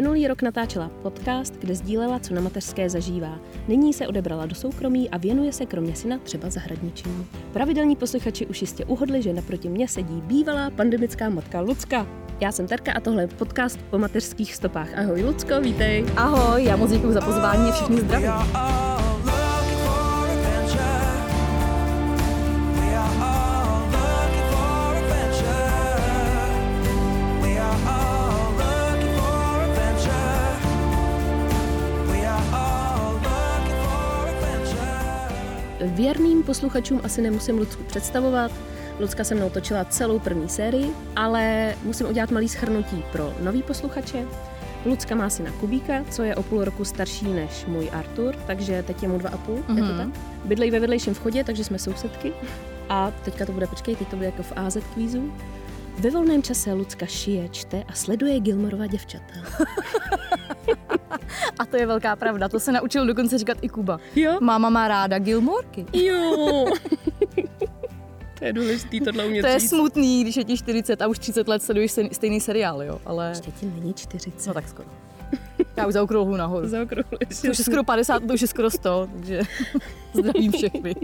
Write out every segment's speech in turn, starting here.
Minulý rok natáčela podcast, kde sdílela, co na mateřské zažívá. Nyní se odebrala do soukromí a věnuje se kromě syna třeba zahradničení. Pravidelní posluchači už jistě uhodli, že naproti mě sedí bývalá pandemická matka Lucka. Já jsem Terka a tohle je podcast po mateřských stopách. Ahoj Lucko, vítej. Ahoj, já moc děkuji za pozvání a všichni zdravím. Věrným posluchačům asi nemusím Lucku představovat. Lucka se mnou točila celou první sérii, ale musím udělat malý schrnutí pro nový posluchače. Lucka má syna Kubíka, co je o půl roku starší než můj Artur, takže teď je mu dva a půl, mm-hmm. je to Mhm. tak? Bydlejí ve vedlejším vchodě, takže jsme sousedky. A teďka to bude, počkej, teď to bude jako v AZ kvízu. Ve volném čase Lucka šije, čte a sleduje Gilmorova děvčata. A to je velká pravda, to se naučil dokonce říkat i Kuba. Jo? Máma má ráda Gilmorky. Jo. to je důležitý tohle umět To je říct. smutný, když je ti 40 a už 30 let sleduješ stejný- seriál, jo, ale... Ještě ti není 40. No tak skoro. Já už zaokrouhlu nahoru. Zaokrouhluješ. To už je skoro 50, to už je skoro 100, takže zdravím všechny.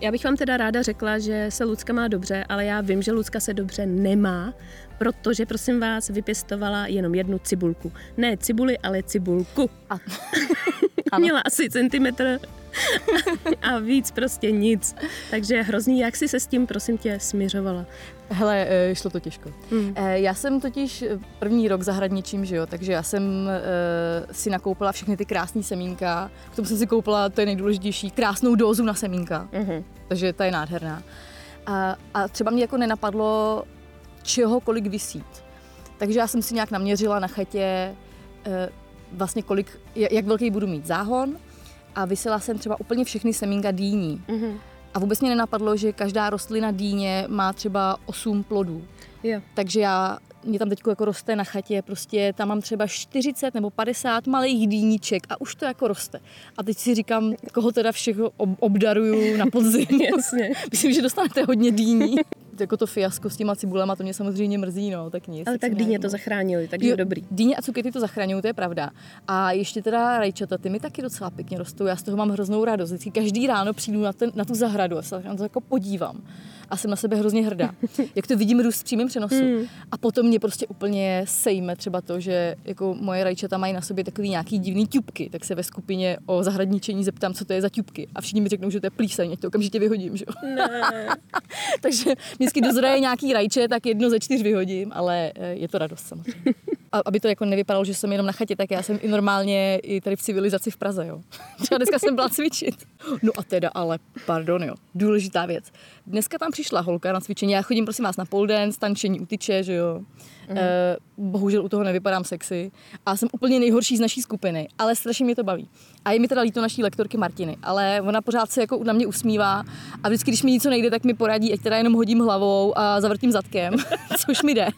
Já bych vám teda ráda řekla, že se Lucka má dobře, ale já vím, že Lucka se dobře nemá, protože prosím vás vypěstovala jenom jednu cibulku. Ne cibuli, ale cibulku. A, A měla asi centimetr a víc prostě nic. Takže je hrozný, jak jsi se s tím, prosím tě, směřovala. hele, eh, šlo to těžko. Hmm. Eh, Já jsem totiž eh, první rok zahradničím, že jo, takže já jsem uh, si nakoupila všechny ty krásné semínka. K tomu jsem si koupila, to je nejdůležitější, krásnou dózu na semínka. Uh-huh. takže ta je nádherná. A, a třeba mě jako nenapadlo, čeho kolik vysít. Takže já jsem si nějak naměřila na chatě vlastně kolik, jak velký budu mít záhon a vysela jsem třeba úplně všechny semínka dýní. Uh-huh. A vůbec mě nenapadlo, že každá rostlina dýně má třeba 8 plodů. Jo. Takže já, mě tam teď jako roste na chatě, prostě tam mám třeba 40 nebo 50 malých dýníček a už to jako roste. A teď si říkám, koho teda všeho ob- obdaruju na podzim. Jasně. Myslím, že dostanete hodně dýní. jako to fiasko s těma cibulema, to mě samozřejmě mrzí, no, tak nic. Ale tak dýně to zachránili, takže Jo, dobrý. Dýně a cukety to zachraňují, to je pravda. A ještě teda rajčata, ty mi taky docela pěkně rostou. Já z toho mám hroznou radost. Vždycky každý ráno přijdu na, ten, na tu zahradu a se na to jako podívám. A jsem na sebe hrozně hrdá. Jak to vidím růst v přímém přenosu. Hmm. A potom mě prostě úplně sejme třeba to, že jako moje rajčata mají na sobě takový nějaký divný ťupky, tak se ve skupině o zahradničení zeptám, co to je za ťupky. A všichni mi řeknou, že to je plíseň, to okamžitě vyhodím. Že? jo. Ne. Takže vždycky dozraje nějaký rajče, tak jedno ze čtyř vyhodím, ale eh, je to radost samozřejmě. Aby to jako nevypadalo, že jsem jenom na chatě, tak já jsem i normálně i tady v civilizaci v Praze, jo. Třeba dneska jsem byla cvičit. No a teda, ale pardon, jo, důležitá věc. Dneska tam přišla holka na cvičení, já chodím prosím vás na pole dance, tančení u tyče, že jo. Mm. E, bohužel u toho nevypadám sexy. A jsem úplně nejhorší z naší skupiny, ale strašně mě to baví. A je mi teda líto naší lektorky Martiny, ale ona pořád se jako na mě usmívá a vždycky, když mi něco nejde, tak mi poradí, ať teda jenom hodím hlavou a zavrtím zadkem, což mi jde.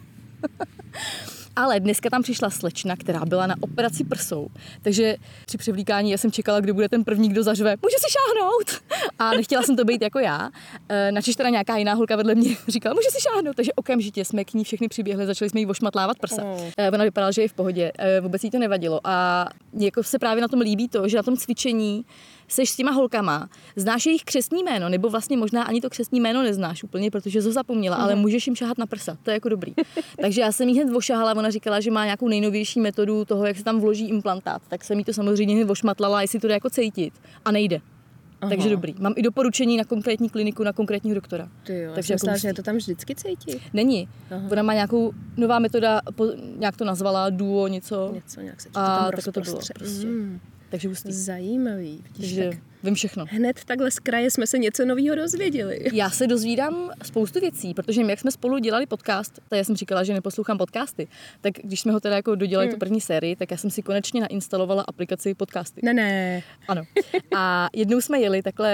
Ale dneska tam přišla slečna, která byla na operaci prsou. Takže při převlíkání já jsem čekala, kdo bude ten první, kdo zařve. Může si šáhnout! A nechtěla jsem to být jako já. E, Načež teda nějaká jiná holka vedle mě říkala, může si šáhnout. Takže okamžitě jsme k ní všechny přiběhli, začali jsme jí ošmatlávat prsa. Oh. E, Ona vypadala, že je v pohodě. E, Vůbec jí to nevadilo. A jako se právě na tom líbí to, že na tom cvičení seš s těma holkama, znáš jejich křesní jméno, nebo vlastně možná ani to křesní jméno neznáš úplně, protože jsi ho zapomněla, ale můžeš jim šahat na prsa, to je jako dobrý. Takže já jsem jí hned ošahala, ona říkala, že má nějakou nejnovější metodu toho, jak se tam vloží implantát, tak jsem jí to samozřejmě hned ošmatlala, jestli to jde jako cítit. A nejde. Aha. Takže dobrý. Mám i doporučení na konkrétní kliniku, na konkrétního doktora. Ty jo, Takže jako myslela, že to tam vždycky cítí. Není. Aha. Ona má nějakou nová metoda, po, nějak to nazvala, duo, něco. Něco, nějak se ti to A tam takhle to bylo prostě. Mm. Takže hustý. Zajímavý. Vidíš, Takže tak vím všechno. hned takhle z kraje jsme se něco nového dozvěděli. Já se dozvídám spoustu věcí, protože my, jak jsme spolu dělali podcast, tak já jsem říkala, že neposlouchám podcasty, tak když jsme ho teda jako dodělali hmm. tu první sérii, tak já jsem si konečně nainstalovala aplikaci podcasty. Ne, ne. Ano. A jednou jsme jeli takhle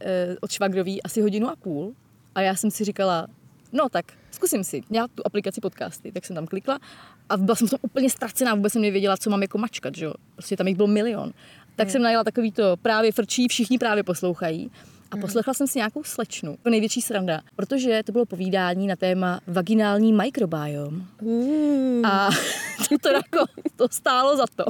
eh, od Švagrový asi hodinu a půl a já jsem si říkala, no tak zkusím si dělat tu aplikaci podcasty. Tak jsem tam klikla a byla jsem v tom úplně ztracená, vůbec jsem nevěděla, co mám jako mačkat, že jo. Prostě tam jich byl milion. Tak jsem najela takový to právě frčí, všichni právě poslouchají. A poslechla jsem si nějakou slečnu, to největší sranda, protože to bylo povídání na téma vaginální mikrobiom. Uh. A to, to, jako, to stálo za to.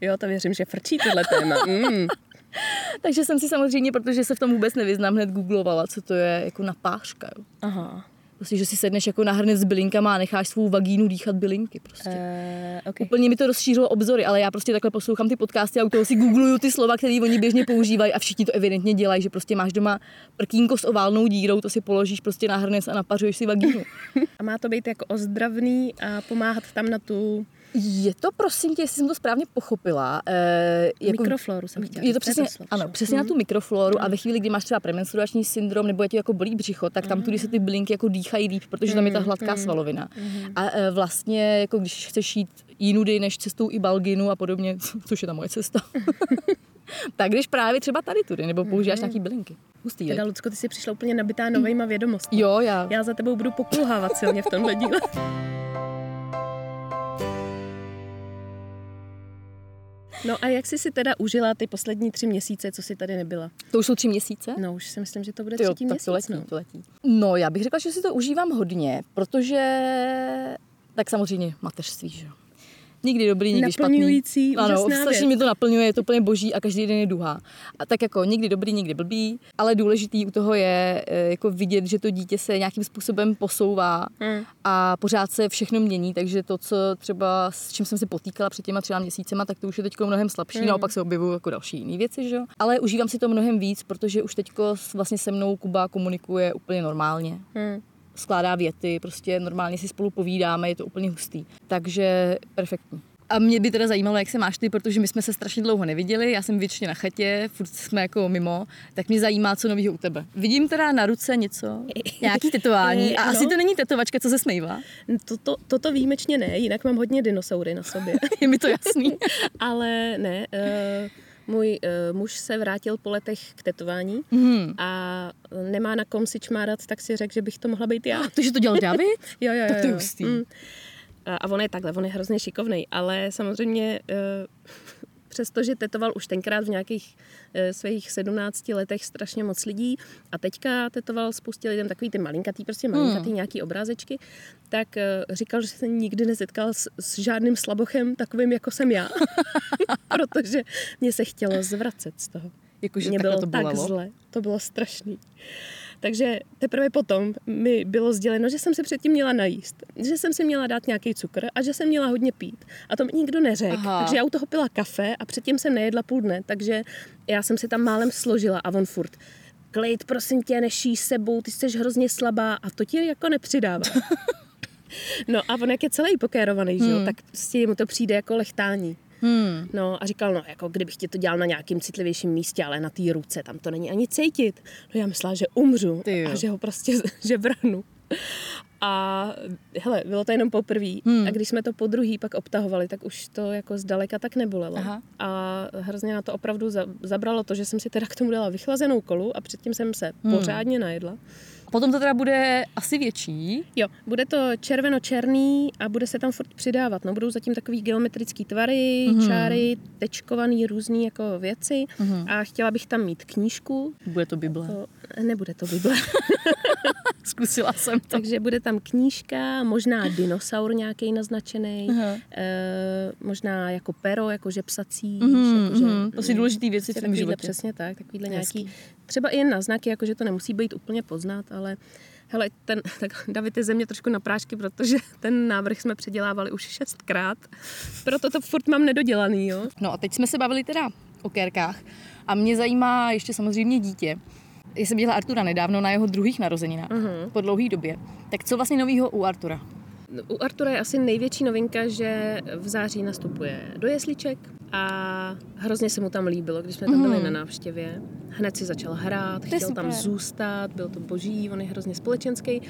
Jo, to věřím, že frčí tohle téma. Mm. Takže jsem si samozřejmě, protože se v tom vůbec nevyznám, hned googlovala, co to je jako napářka. Jo. Aha. Prostě, že si sedneš jako na hrnec s bylinkama a necháš svou vagínu dýchat bylinky prostě. Uh, okay. Úplně mi to rozšířilo obzory, ale já prostě takhle poslouchám ty podcasty a u toho si googluju ty slova, které oni běžně používají a všichni to evidentně dělají, že prostě máš doma prkínko s oválnou dírou, to si položíš prostě na hrnec a napařuješ si vagínu. A má to být jako ozdravný a pomáhat tam na tu Je to, prosím tě, jestli jsem to správně pochopila. Eh, jako, mikrofloru, jsem chtěla Je to přesně, ano, přesně na tu mikrofloru a ve chvíli, kdy máš třeba premenstruační syndrom nebo je ti jako bolí břicho, tak tam tudy se ty bylinky jako dýchají líp, protože tam je ta hladká svalovina. A eh, vlastně, jako když chceš jít jinudy než cestou i balginu a podobně, což je ta moje cesta, tak když právě třeba tady tudy, nebo používáš nějaký bylinky. Hustý, Teda? Lucko, ty jsi přišla úplně nabitá novejma vědomostmi. Jo, já. Já za tebou budu pokulhávat silně v tomhle díle. No a jak jsi si teda užila ty poslední tři měsíce, co jsi tady nebyla? To už jsou tři měsíce? No už si myslím, že to bude Tyjo, třetí měsíc. to letí, no. to letí. No, já bych řekla, že si to užívám hodně, protože tak samozřejmě mateřství, že jo. Nikdy dobrý, nikdy Naplňující, špatný. Ano, strašně mi to naplňuje, je to úplně boží a každý den je duha. A tak jako nikdy dobrý, nikdy blbý, ale důležitý u toho je eh, jako vidět, že to dítě se nějakým způsobem posouvá Hmm. a pořád se všechno mění, takže to, co třeba s čím jsem se potýkala před těma třeba měsícema, tak to už je teď mnohem slabší, Hmm. naopak se objevují jako další jiné věci, že jo. Ale užívám si to mnohem víc, protože už teď vlastně se mnou Kuba komunikuje úplně normálně Hmm. Skládá věty, prostě normálně si spolu povídáme, je to úplně hustý. Takže perfektní. A mě by teda zajímalo, jak se máš ty, protože my jsme se strašně dlouho neviděli, já jsem většině na chatě, furt jsme jako mimo, tak mě zajímá, co nového u tebe. Vidím teda na ruce něco, nějaký tetování a Ano. asi to není tetovačka, co se smejvá. Toto, toto výjimečně ne, jinak mám hodně dinosaury na sobě. Je mi to jasný. Ale ne, uh, můj uh, muž se vrátil po letech k tetování Hmm. a nemá na kom si čmárat, tak si řekl, že bych to mohla být já. To, že to dělal David? Jo, jo, Tak to je jo, jo. hustý. Mm. A a on je takhle, on je hrozně šikovný, ale samozřejmě uh, přestože tetoval už tenkrát v nějakých uh, svých 17 letech strašně moc lidí a teďka tetoval spoustě lidem takový ty malinkatý, prostě malinkatý nějaký obrázečky, tak uh, říkal, že se nikdy nesetkal s, s žádným slabochem takovým, jako jsem já. Protože mě se chtělo zvracet z toho. Jakože Mě bylo to tak zle, to bylo strašný. Takže teprve potom mi bylo sděleno, že jsem se předtím měla najíst, že jsem si měla dát nějaký cukr a že jsem měla hodně pít. A to mi nikdo neřekl, takže já u toho pila kafe a předtím jsem nejedla půl dne, takže já jsem si tam málem složila a on furt klid, prosím tě, neší sebou, ty jsi hrozně slabá a to ti jako nepřidává. No a on jak je celý pokérovaný, že jo, tak prostě mu to přijde jako lechtání. Hmm. No a říkal, no jako kdybych ti to dělal na nějakým citlivějším místě, ale na té ruce, tam to není ani cítit. No já myslela, že umřu a že ho prostě že vrhnu. A hele, bylo to jenom poprvé. Hmm. A když jsme to po druhý pak obtahovali, tak už to jako zdaleka tak nebolelo. Aha. A hrozně na to opravdu za, zabralo to, že jsem si teda k tomu dala vychlazenou kolu a předtím jsem se Hmm. pořádně najedla. Potom to teda bude asi větší. Jo, bude to červeno-černý a bude se tam furt přidávat. No, budou zatím takový geometrický tvary, Mhm. mm-hmm. čáry, tečkovaný různý jako věci Mhm. a chtěla bych tam mít knížku. Bude to Bible. To, nebude to Bible. Zkusila jsem to. Takže bude tam knížka, možná dinosaur nějaký naznačený, Aha. e, možná jako pero, jakože psací. Mhm, jakože, mhm. To si důležitý věci v prostě tom takovýhle, životě. Přesně tak, takovýhle nějaký, třeba i jen náznaky, jakože to nemusí být úplně poznat, ale hele, ten, tak David je ze mě trošku na prášky, protože ten návrh jsme předělávali už šestkrát, proto to furt mám nedodělaný, jo. No a teď jsme se bavili teda o kérkách a mě zajímá ještě samozřejmě dítě. Já jsem viděla Artura nedávno na jeho druhých narozeninách, Mhm. po dlouhé době. Tak co vlastně novýho u Artura? U Artura je asi největší novinka, že v září nastupuje do jesliček a hrozně se mu tam líbilo, když jsme tam byli mm. na návštěvě. Hned si začal hrát, chtěl super. tam zůstat, byl to boží, on je hrozně společenský.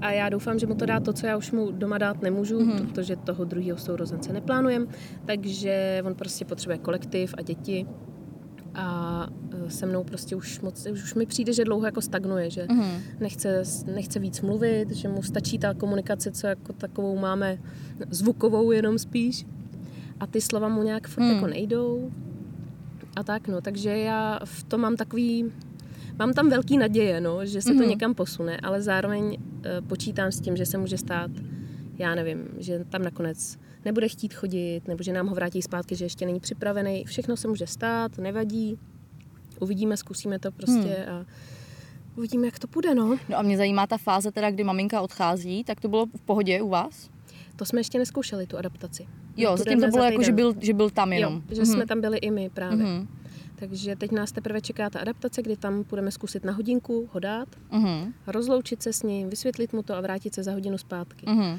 A já doufám, že mu to dá to, co já už mu doma dát nemůžu, mm. protože toho druhého sourozence neplánujem. Takže on prostě potřebuje kolektiv a děti a e, se mnou prostě už moc, už, mi přijde, že dlouho jako stagnuje, že mm. nechce, nechce víc mluvit, že mu stačí ta komunikace, co jako takovou máme zvukovou jenom spíš a ty slova mu nějak furt mm. jako nejdou a tak no, takže já v tom mám takový, mám tam velký naděje, no, že se mm. to mhm. někam posune, ale zároveň e, počítám s tím, že se může stát, já nevím, že tam nakonec nebude chtít chodit, nebo že nám ho vrátí zpátky, že ještě není připravený. Všechno se může stát, nevadí. Uvidíme, zkusíme to prostě hmm. a uvidíme, jak to půjde, no. No a mě zajímá ta fáze teda, kdy maminka odchází, tak to bylo v pohodě u vás? To jsme ještě neskoušeli, tu adaptaci. Jo, zatím to bylo jako, že byl, že byl tam jenom. Jo, že mm-hmm. jsme tam byli i my právě. Mm-hmm. Takže teď nás teprve čeká ta adaptace, kdy tam budeme zkusit na hodinku ho dát, mm-hmm. rozloučit se s ním, vysvětlit mu to a vrátit se za hodinu zpátky. Mm-hmm.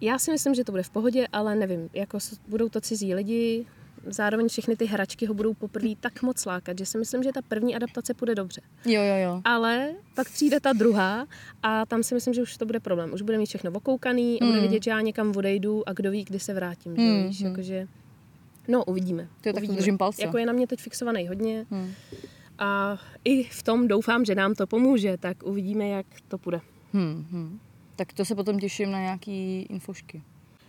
Já si myslím, že to bude v pohodě, ale nevím, jako budou to cizí lidi, zároveň všechny ty hračky ho budou poprvé tak moc lákat, že si myslím, že ta první adaptace půjde dobře. Jo, jo, jo. Ale pak přijde ta druhá a tam si myslím, že už to bude problém. Už bude mít všechno okoukaný a bude mm. vidět, že já někam odejdu a kdo ví, kdy se vrátím. Mm. Že, víš, mm. jakože... No, uvidíme. To je tak držím palce. Jako je na mě teď fixovaný hodně. Mm. A i v tom doufám, že nám to pomůže, tak uvidíme, jak to půjde. Hmm, hmm. Tak to se potom těším na nějaký infošky.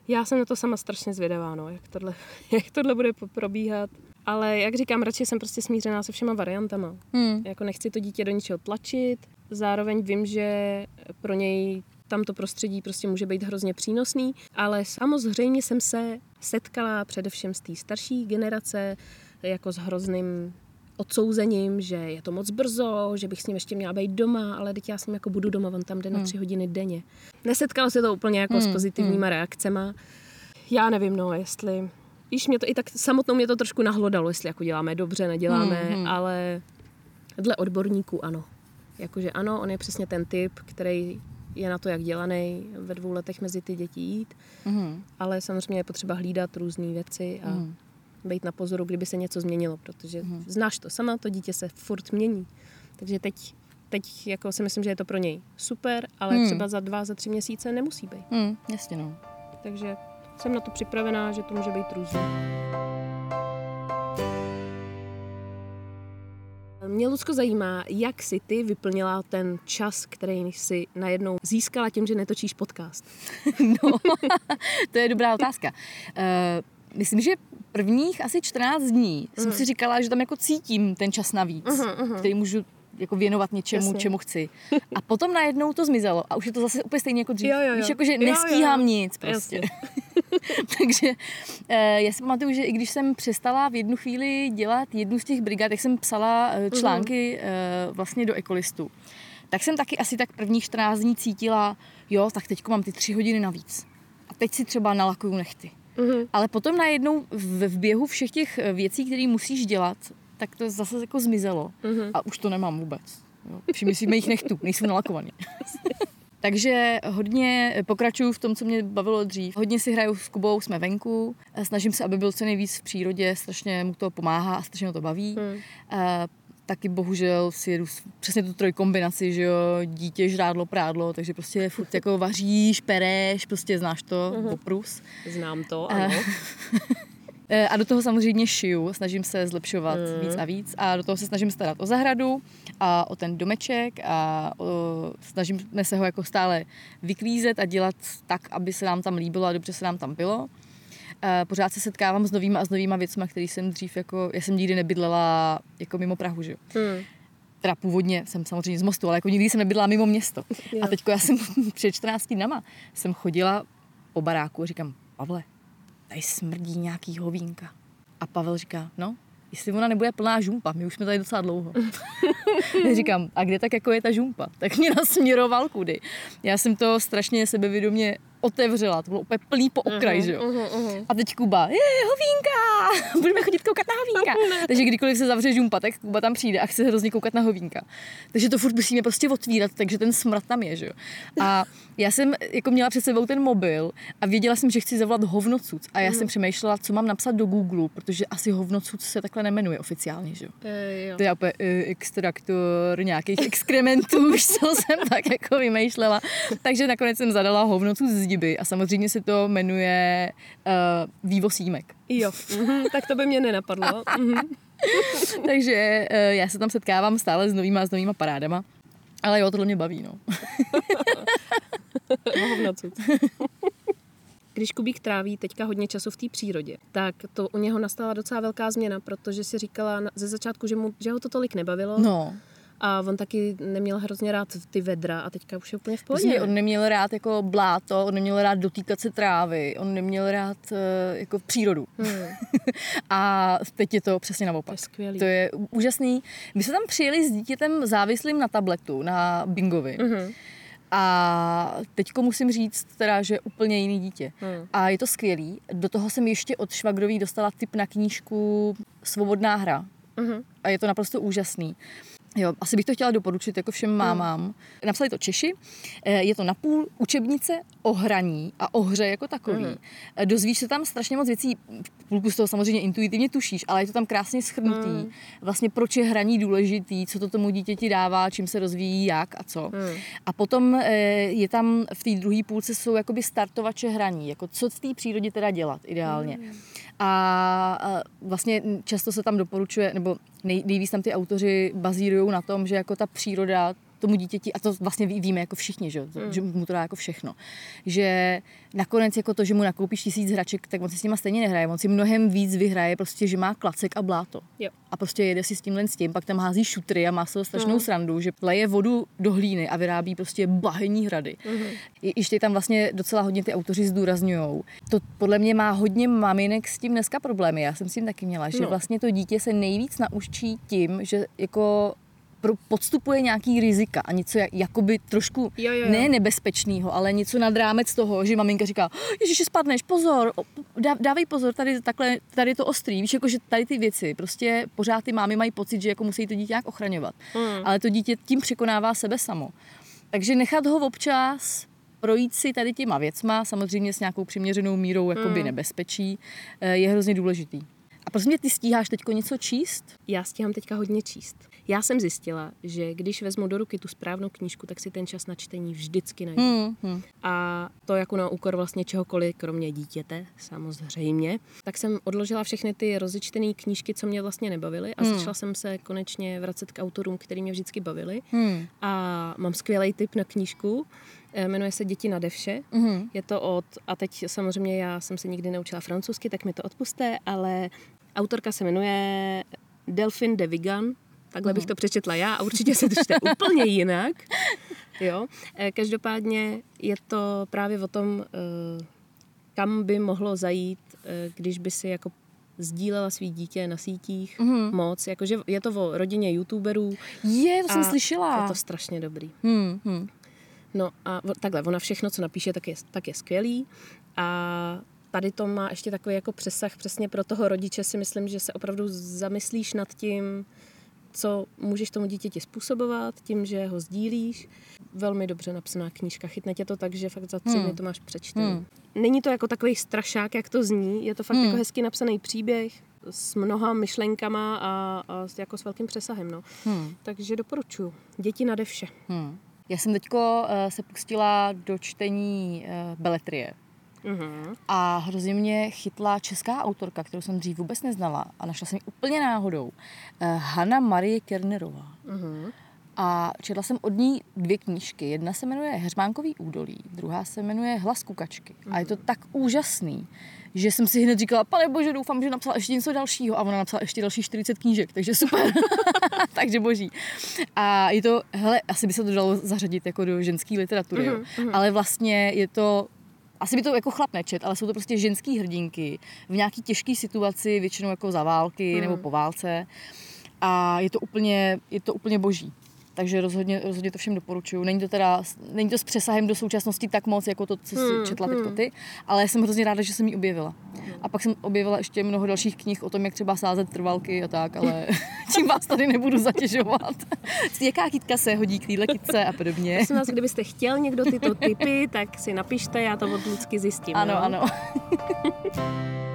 Já jsem na to sama strašně zvědavá, no, jak, tohle, jak tohle bude probíhat. Ale jak říkám, radši jsem prostě smířená se všema variantama. Hmm. Jako nechci to dítě do ničeho tlačit, zároveň vím, že pro něj tam to prostředí prostě může být hrozně přínosný, ale samozřejmě jsem se setkala především z té starší generace jako s hrozným odsouzením, že je to moc brzo, že bych s ním ještě měla být doma, ale teď já s ním jako budu doma, on tam jde na hmm. tři hodiny denně. Nesetkalo se to úplně jako hmm. s pozitivníma hmm. reakcema. Já nevím, no, jestli... Víš, mě to i tak samotnou mě to trošku nahlodalo, jestli jako děláme dobře, neděláme, hmm. hmm. ale dle odborníků ano. Jakože ano, on je přesně ten typ, který je na to, jak dělaný ve dvou letech mezi ty děti jít, hmm. ale samozřejmě je potřeba hlídat různé věci a hmm být na pozoru, kdyby se něco změnilo, protože hmm. znáš to sama, to dítě se furt mění. Takže teď, teď jako si myslím, že je to pro něj super, ale hmm. třeba za dva, za tři měsíce nemusí být. Hmm, jasně no. Takže jsem na to připravená, že to může být různý. Mě, Lucko, zajímá, jak si ty vyplnila ten čas, který si najednou získala tím, že netočíš podcast. no, to je dobrá otázka. Uh, myslím, že prvních asi 14 dní mm. jsem si říkala, že tam jako cítím ten čas navíc, mm, mm. který můžu jako věnovat něčemu, Jasně. čemu chci. A potom najednou to zmizelo a už je to zase úplně stejně jako dřív. Jo, jo, jo. Víš, jako, že nestíhám jo, jo. nic prostě. Takže eh, já si pamatuju, že i když jsem přestala v jednu chvíli dělat jednu z těch brigád, jak jsem psala eh, články mm. vlastně do ekolistu, tak jsem taky asi tak prvních 14 dní cítila, jo, tak teď mám ty tři hodiny navíc. A teď si třeba nalakuju nechty. Mm-hmm. Ale potom najednou v, v běhu všech těch eh, věcí, které musíš dělat, tak to zase jako zmizelo. Mm-hmm. A už to nemám vůbec. Všimli si mých nechtů, nejsou nalakovaný. Takže hodně pokračuju v tom, co mě bavilo dřív. Hodně si hraju s Kubou, jsme venku, snažím se, aby byl co nejvíc v přírodě, strašně mu to pomáhá a strašně mu to baví. Hmm taky bohužel si jedu přesně tu trojkombinaci, že jo, dítě, žrádlo, prádlo, takže prostě furt jako vaříš, pereš, prostě znáš to, uh-huh. oprus. Znám to, ano. Eh, a do toho samozřejmě šiju, snažím se zlepšovat mm. víc a víc a do toho se snažím starat o zahradu a o ten domeček a o, snažíme se ho jako stále vyklízet a dělat tak, aby se nám tam líbilo a dobře se nám tam bylo pořád se setkávám s novýma a s novýma věcmi, které jsem dřív jako, já jsem nikdy nebydlela jako mimo Prahu, že jo. Hmm. Teda původně jsem samozřejmě z Mostu, ale jako nikdy jsem nebydlela mimo město. Jo. A teďko já jsem před 14 dnama jsem chodila po baráku a říkám, Pavle, tady smrdí nějaký hovínka. A Pavel říká, no, jestli ona nebude plná žumpa, my už jsme tady docela dlouho. Já říkám, a kde tak jako je ta žumpa? Tak mě nasměroval kudy. Já jsem to strašně sebevědomě otevřela, to bylo úplně plný po okraj, Mhm, že jo. mhm, mhm. A teď Kuba, je, hovínka, budeme chodit koukat na hovínka. Takže kdykoliv se zavře žumpa, tak Kuba tam přijde a chce hrozně koukat na hovínka. Takže to furt musíme prostě otvírat, takže ten smrad tam je, že jo. A já jsem jako měla před sebou ten mobil a věděla jsem, že chci zavolat hovnocuc. A já jsem přemýšlela, co mám napsat do Google, protože asi hovnocuc se takhle nemenuje oficiálně, že jo. E, jo. To je úplně uh, extraktor nějakých exkrementů, už co jsem tak jako vymýšlela. Takže nakonec jsem zadala hovnocu z zdiby a samozřejmě se to jmenuje uh, vývoz jímek. jo. Mhm, tak to by mě nenapadlo. Mhm. Takže uh, já se tam setkávám stále s novýma, s novýma parádama. Ale jo, tohle mě baví, no. Když Kubík tráví teďka hodně času v té přírodě, tak to u něho nastala docela velká změna, protože si říkala ze začátku, že, mu, že ho to tolik nebavilo No, a on taky neměl hrozně rád ty vedra a teďka už je úplně v pohodě. On neměl rád jako bláto, on neměl rád dotýkat se trávy, on neměl rád uh, jako přírodu. Hmm, A teď je to přesně to naopak. je skvělý. To je úžasný. My jsme tam přijeli s dítětem závislým na tabletu, na Bingovi. Mhm. A teďko musím říct teda, že je úplně jiný dítě. Hmm. A je to skvělý. Do toho jsem ještě od švagrový dostala tip na knížku Svobodná hra. Mhm. A je to naprosto úžasný. Jo, asi bych to chtěla doporučit jako všem mámám. Napsali to Češi. Eh, Je to napůl učebnice o hraní a o hře jako takový. Eh, Dozvíš se tam strašně moc věcí. Půlku z toho samozřejmě intuitivně tušíš, ale je to tam krásně schrnutý. Mhm. Vlastně proč je hraní důležitý, co to tomu dítěti dává, čím se rozvíjí, jak a co. Mhm. A potom eh, je tam v té druhé půlce jsou jakoby startovače hraní, jako co v té přírodě teda dělat ideálně. A a vlastně často se tam doporučuje, nebo nej, nejvíc tam ty autoři bazírují na tom, že jako ta příroda tomu dítěti, a to vlastně ví- víme jako všichni, že, to, že mu to dá jako všechno, že nakonec jako to, že mu nakoupíš tisíc hraček, tak on si s nima stejně nehraje, on si mnohem víc vyhraje prostě, že má klacek a bláto. Jo. A prostě jede si s tímhle s tím, pak tam hází šutry a má toho strašnou srandu, že leje vodu do hlíny a vyrábí prostě bahenní hrady. I, ještě tam vlastně docela hodně ty autoři zdůrazňují. To podle mě má hodně maminek s tím dneska problémy. Já jsem s tím taky měla, že No. vlastně to dítě se nejvíc naučí tím, že jako podstupuje nějaký rizika a něco jak, jakoby trošku Jo, jo, jo. ne nebezpečného, ale něco nad rámec toho, že maminka říká, Ježiši, spadneš, pozor, dá, dávej pozor, tady, takhle, tady je to ostrý, víš, jako, že tady ty věci, prostě pořád ty mámy mají pocit, že jako musí to dítě nějak ochraňovat, Mm. ale to dítě tím překonává sebe samo. Takže nechat ho občas projít si tady těma věcma, samozřejmě s nějakou přiměřenou mírou jakoby nebezpečí, eh, je hrozně důležitý. A prosím mě, ty stíháš teďko něco číst? Já stíhám teďka hodně číst. Já jsem zjistila, že když vezmu do ruky tu správnou knížku, tak si ten čas na čtení vždycky najdu. Hmm, hmm. A to jako na úkor vlastně čehokoliv, kromě dítěte, samozřejmě. Tak jsem odložila všechny ty rozečtené knížky, co mě vlastně nebavily a začala jsem se konečně vracet k autorům, který mě vždycky bavili. Hmm. A mám skvělý tip na knížku, eh, jmenuje se Děti na devše. Mhm. Je to od, a teď samozřejmě já jsem se nikdy neučila francouzsky, tak mi to odpuste, ale autorka se jmenuje Delphine de Vigan, takhle bych to přečetla já a určitě se to čte úplně jinak. Jo. Eh, Každopádně je to právě o tom, eh, kam by mohlo zajít, eh, když by si jako sdílela svý dítě na sítích Mhm. moc. Jakože je to o rodině youtuberů. Je, to jsem slyšela. Je to strašně dobrý. Hmm, hmm. No a takhle, ona všechno, co napíše, tak je, tak je skvělý. A tady to má ještě takový jako přesah přesně pro toho rodiče si myslím, že se opravdu zamyslíš nad tím, co můžeš tomu dítěti způsobovat, tím, že ho sdílíš. Velmi dobře napsaná knížka. Chytne tě to tak, že fakt za tři Hmm. dny to máš přečtený. Hmm. Není to jako takový strašák, jak to zní. Je to fakt Hmm. jako hezky napsaný příběh s mnoha myšlenkama a, a s- jako s velkým přesahem. No. Hmm. Takže doporučuji. Děti nade vše. Hmm. Já jsem teďko uh, se pustila do čtení uh, beletrie Mhm. a hrozně mě chytla česká autorka, kterou jsem dřív vůbec neznala a našla jsem ji úplně náhodou. Uh, Hanna Marie Kernerová. Mhm. A četla jsem od ní dvě knížky. Jedna se jmenuje Heřmánkový údolí, druhá se jmenuje Hlas kukačky. A je to tak úžasný, že jsem si hned říkala, pane bože, doufám, že napsala ještě něco dalšího. A ona napsala ještě další 40 knížek, takže super. takže boží. A je to, hele, asi by se to dalo zařadit jako do ženské literatury, jo. Mhm, ale vlastně je to asi by to jako chlap nečet, ale jsou to prostě ženský hrdinky v nějaký těžké situaci, většinou jako za války Mhm. nebo po válce. A je to úplně, je to úplně boží. Takže rozhodně, rozhodně to všem doporučuju. Není to teda, není to s přesahem do současnosti tak moc, jako to, co jsi Hmm, četla hmm. teďko ty, ale jsem hrozně ráda, že jsem ji objevila. A pak jsem objevila ještě mnoho dalších knih o tom, jak třeba sázet trvalky a tak, ale tím vás tady nebudu zatěžovat. Jaká kytka se hodí k téhle kytce a podobně. Prosím vás, kdybyste chtěl někdo tyto typy, tak si napište, já to od Lucky zjistím. Ano, jo? ano.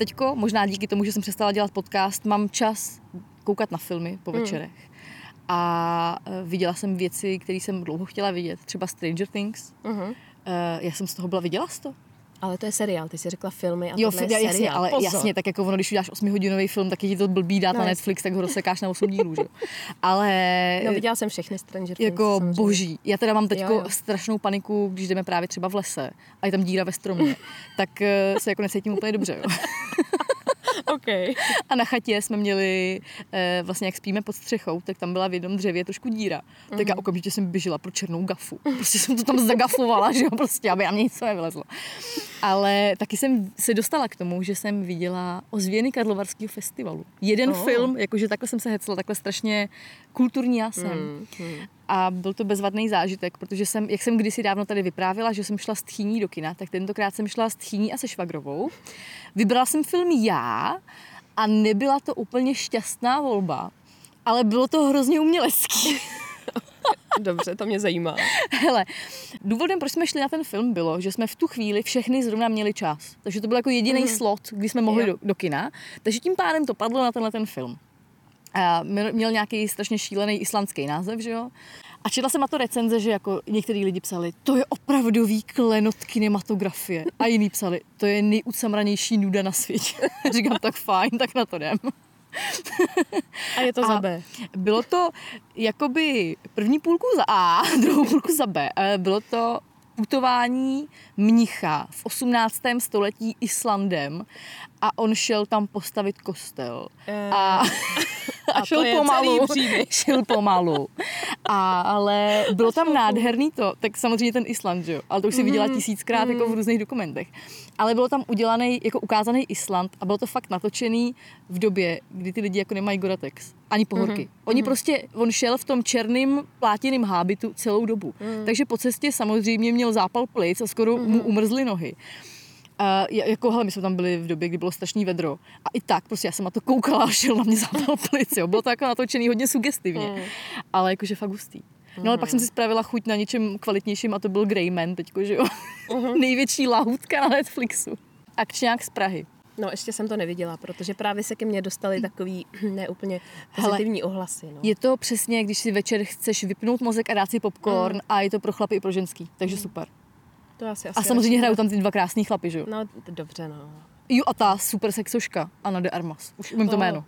Teďko, možná díky tomu, že jsem přestala dělat podcast, mám čas koukat na filmy po večerech. A e, viděla jsem věci, které jsem dlouho chtěla vidět. Třeba Stranger Things. Mhm. E, já jsem z toho byla, viděla jsi to? Ale to je seriál, ty jsi řekla filmy a Jo, tohle je jasně, seriál. ale Pozor. jasně, tak jako ono, když uděláš 8-hodinový film, tak je ti to blbý dát No, na jasně. Netflix, tak ho rozsekáš na 8 dílů, že? Ale No, viděla jsem všechny Stranger Things. jako samozřejmě. boží. Já teda mám teď jo. strašnou paniku, když jdeme právě třeba v lese a je tam díra ve stromě, tak eh, se jako necítím úplně dobře. Jo. OK. A na chatě jsme měli, eh, vlastně jak spíme pod střechou, tak tam byla v jednom dřevě trošku díra. Tak Mhm. já okamžitě jsem běžela pro černou gafu. Prostě jsem to tam zagafovala, že jo, prostě, aby na mě nic nevylezlo. Ale taky jsem se dostala k tomu, že jsem viděla ozvěny Karlovarského festivalu. Jeden Oh. film, jakože takhle jsem se hecla, takhle strašně kulturní já jsem. Hmm, hmm. A byl to bezvadný zážitek, protože jsem, jak jsem kdysi dávno tady vyprávěla, že jsem šla s tchýní do kina, tak tentokrát jsem šla s tchýní a se švagrovou. Vybrala jsem film já a nebyla to úplně šťastná volba, ale bylo to hrozně umělecký. Dobře, to mě zajímá. Hele, důvodem, proč jsme šli na ten film, bylo, že jsme v tu chvíli všechny zrovna měli čas. Takže to byl jako jediný slot, kdy jsme mohli Jo. do, do kina. Takže tím pádem to padlo na tenhle ten film. Měl, nějaký strašně šílený islandský název, že jo? A četla jsem na to recenze, že jako některý lidi psali, to je opravdový klenot kinematografie. A jiní psali, to je nejucamranější nuda na světě. Říkám, tak fajn, tak na to jdem. A je to A za B. Bylo to jakoby první půlku za A, druhou půlku za B. Bylo to putování mnicha v 18. století Islandem a on šel tam postavit kostel. Eh, A, a to šel pomalu. Šel pomalu. A, ale bylo tam nádherný to, tak samozřejmě ten Island, že jo? Ale to už si viděla Mhm. tisíckrát jako v různých dokumentech. Ale bylo tam udělaný, jako ukázaný Island a bylo to fakt natočený v době, kdy ty lidi jako nemají Goratex. Ani pohorky. Mhm. Oni prostě, on šel v tom černém plátěném hábitu celou dobu. Mhm. Takže po cestě samozřejmě měl zápal plic a skoro mu umrzly nohy. Uh, jako, hele, my jsme tam byli v době, kdy bylo strašný vedro. A i tak, prostě já jsem na to koukala a šel na mě zápal plic, jo. Bylo to jako natočený hodně sugestivně. Mm. Ale jakože fakt hustý. No ale pak jsem si spravila chuť na něčem kvalitnějším a to byl Greyman teďko, že jo. Největší lahůdka na Netflixu. Akčňák z Prahy. No, ještě jsem to neviděla, protože právě se ke mně dostali takový neúplně pozitivní ohlasy. No. Je to přesně, když si večer chceš vypnout mozek a dát si popcorn Mm. a je to pro chlapy i pro ženský. Takže super. To asi, asi A samozřejmě hrajou tam ty dva krásný chlapy, že jo. No, dobře, no. Jo a ta super sexoška, Anna de Armas. Už umím to Oh. jméno.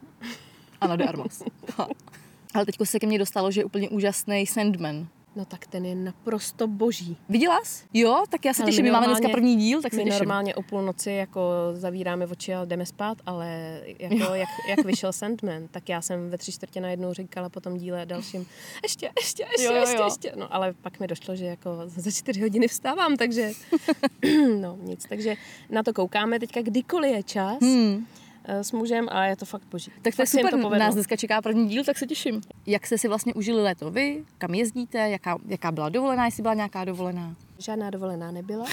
Anna de Armas. Ale teďko se ke mně dostalo, že je úplně úžasný Sandman. No tak ten je naprosto boží. Viděla jsi? Jo, tak já se Ale těším. my My máme dneska první díl, tak se My těším. normálně o půlnoci jako zavíráme oči a jdeme spát, ale jako jak, jak vyšel Sandman, tak já jsem ve tři čtvrtě na jednou říkala po tom díle dalším ještě, ještě, ještě, jo, ještě, jo. ještě. No ale pak mi došlo, že jako za čtyři hodiny vstávám, takže no nic. Takže na to koukáme teďka kdykoliv je čas Hmm. Eh, s mužem a je to fakt boží. Tak to je super, to povedlo. nás dneska čeká první díl, tak se těším. Jak jste si vlastně užili léto vy? Kam jezdíte? Jaká, jaká byla dovolená? Jestli byla nějaká dovolená? Žádná dovolená nebyla,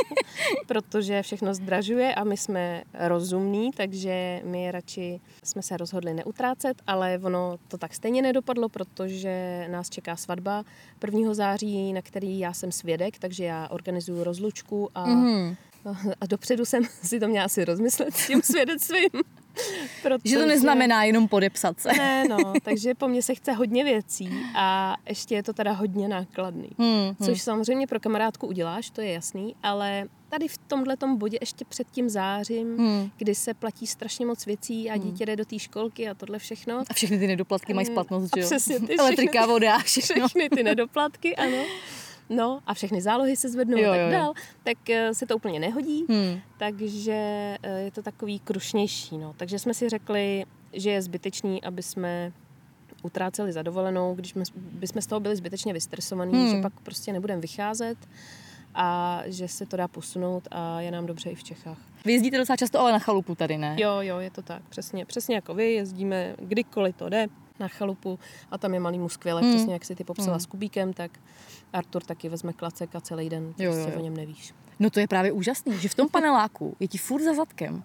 protože všechno zdražuje a my jsme rozumní, takže my radši jsme se rozhodli neutrácet, ale ono to tak stejně nedopadlo, protože nás čeká svatba 1. září, na který já jsem svědek, takže já organizuju rozlučku a, Mhm. A dopředu jsem si to měla asi rozmyslet s tím svědectvím. Protože... Že to neznamená jenom podepsat se. Ne, no, takže po mně se chce hodně věcí a ještě je to teda hodně nákladný. Hmm, Což samozřejmě pro kamarádku uděláš, to je jasný, ale tady v tomhle bodě ještě před tím zářím, Hmm. kdy se platí strašně moc věcí a dítě jde do té školky a tohle všechno. A všechny ty nedoplatky mají Mm, splatnost, že jo? přesně ty Elektrika, voda, všechno. Všechny ty nedoplatky, ano. No a všechny zálohy se zvednou Jo, a tak dál, tak eh, se to úplně nehodí, Hmm. takže eh, je to takový krušnější. No. Takže jsme si řekli, že je zbytečný, aby jsme utráceli za dovolenou, když jsme, bychom z toho byli zbytečně vystresovaní, Hmm. že pak prostě nebudeme vycházet a že se to dá posunout a je nám dobře i v Čechách. Vy jezdíte docela často ale na chalupu tady, ne? Jo, jo, je to tak. Přesně, přesně jako vy, jezdíme kdykoliv to jde na chalupu a tam je malýmu skvěle, hmm. přesně jak si ty popsala hmm. s Kubíkem, tak Artur taky vezme klacek a celý den prostě jo, jo. o něm nevíš. No to je právě úžasný, že v tom paneláku je ti furt za zadkem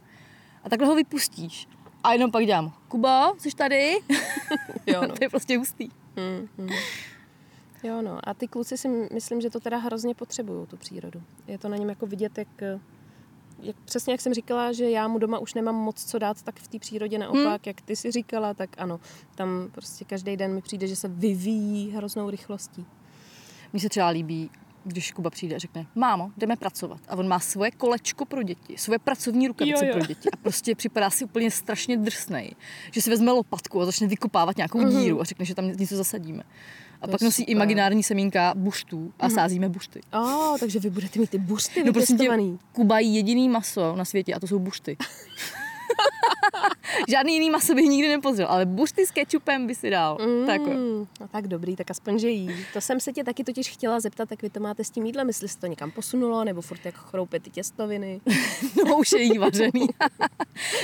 a takhle ho vypustíš a jenom pak dělám, Kuba, jsi tady? jo, no. to je prostě hustý. Hmm, hmm. Jo, no. A ty kluci si myslím, že to teda hrozně potřebují, tu přírodu. Je to na něm jako vidět, jak, jak přesně jak jsem říkala, že já mu doma už nemám moc co dát, tak v té přírodě naopak, hmm. jak ty si říkala, tak ano. Tam prostě každý den mi přijde, že se vyvíjí hroznou rychlostí. Mně se třeba líbí, když Kuba přijde a řekne, mámo, jdeme pracovat. A on má svoje kolečko pro děti, svoje pracovní rukavice jo, jo. pro děti. A prostě připadá si úplně strašně drsnej, že si vezme lopatku a začne vykopávat nějakou mm-hmm. díru a řekne, že tam něco zasadíme. A to pak nosí super. imaginární semínka buštů a mm-hmm. sázíme bušty. A, oh, takže vy budete mít ty bušty no, prostě Kuba jí jediný maso na světě a to jsou bušty. Žádný jiný maso bych nikdy nepozřel, ale bušty s kečupem by si dal. Mm, tak. No tak dobrý, tak aspoň, že jí. To jsem se tě taky totiž chtěla zeptat, jak vy to máte s tím jídlem, jestli se to někam posunulo, nebo furt jako chroupě ty těstoviny. no už je jí vařený.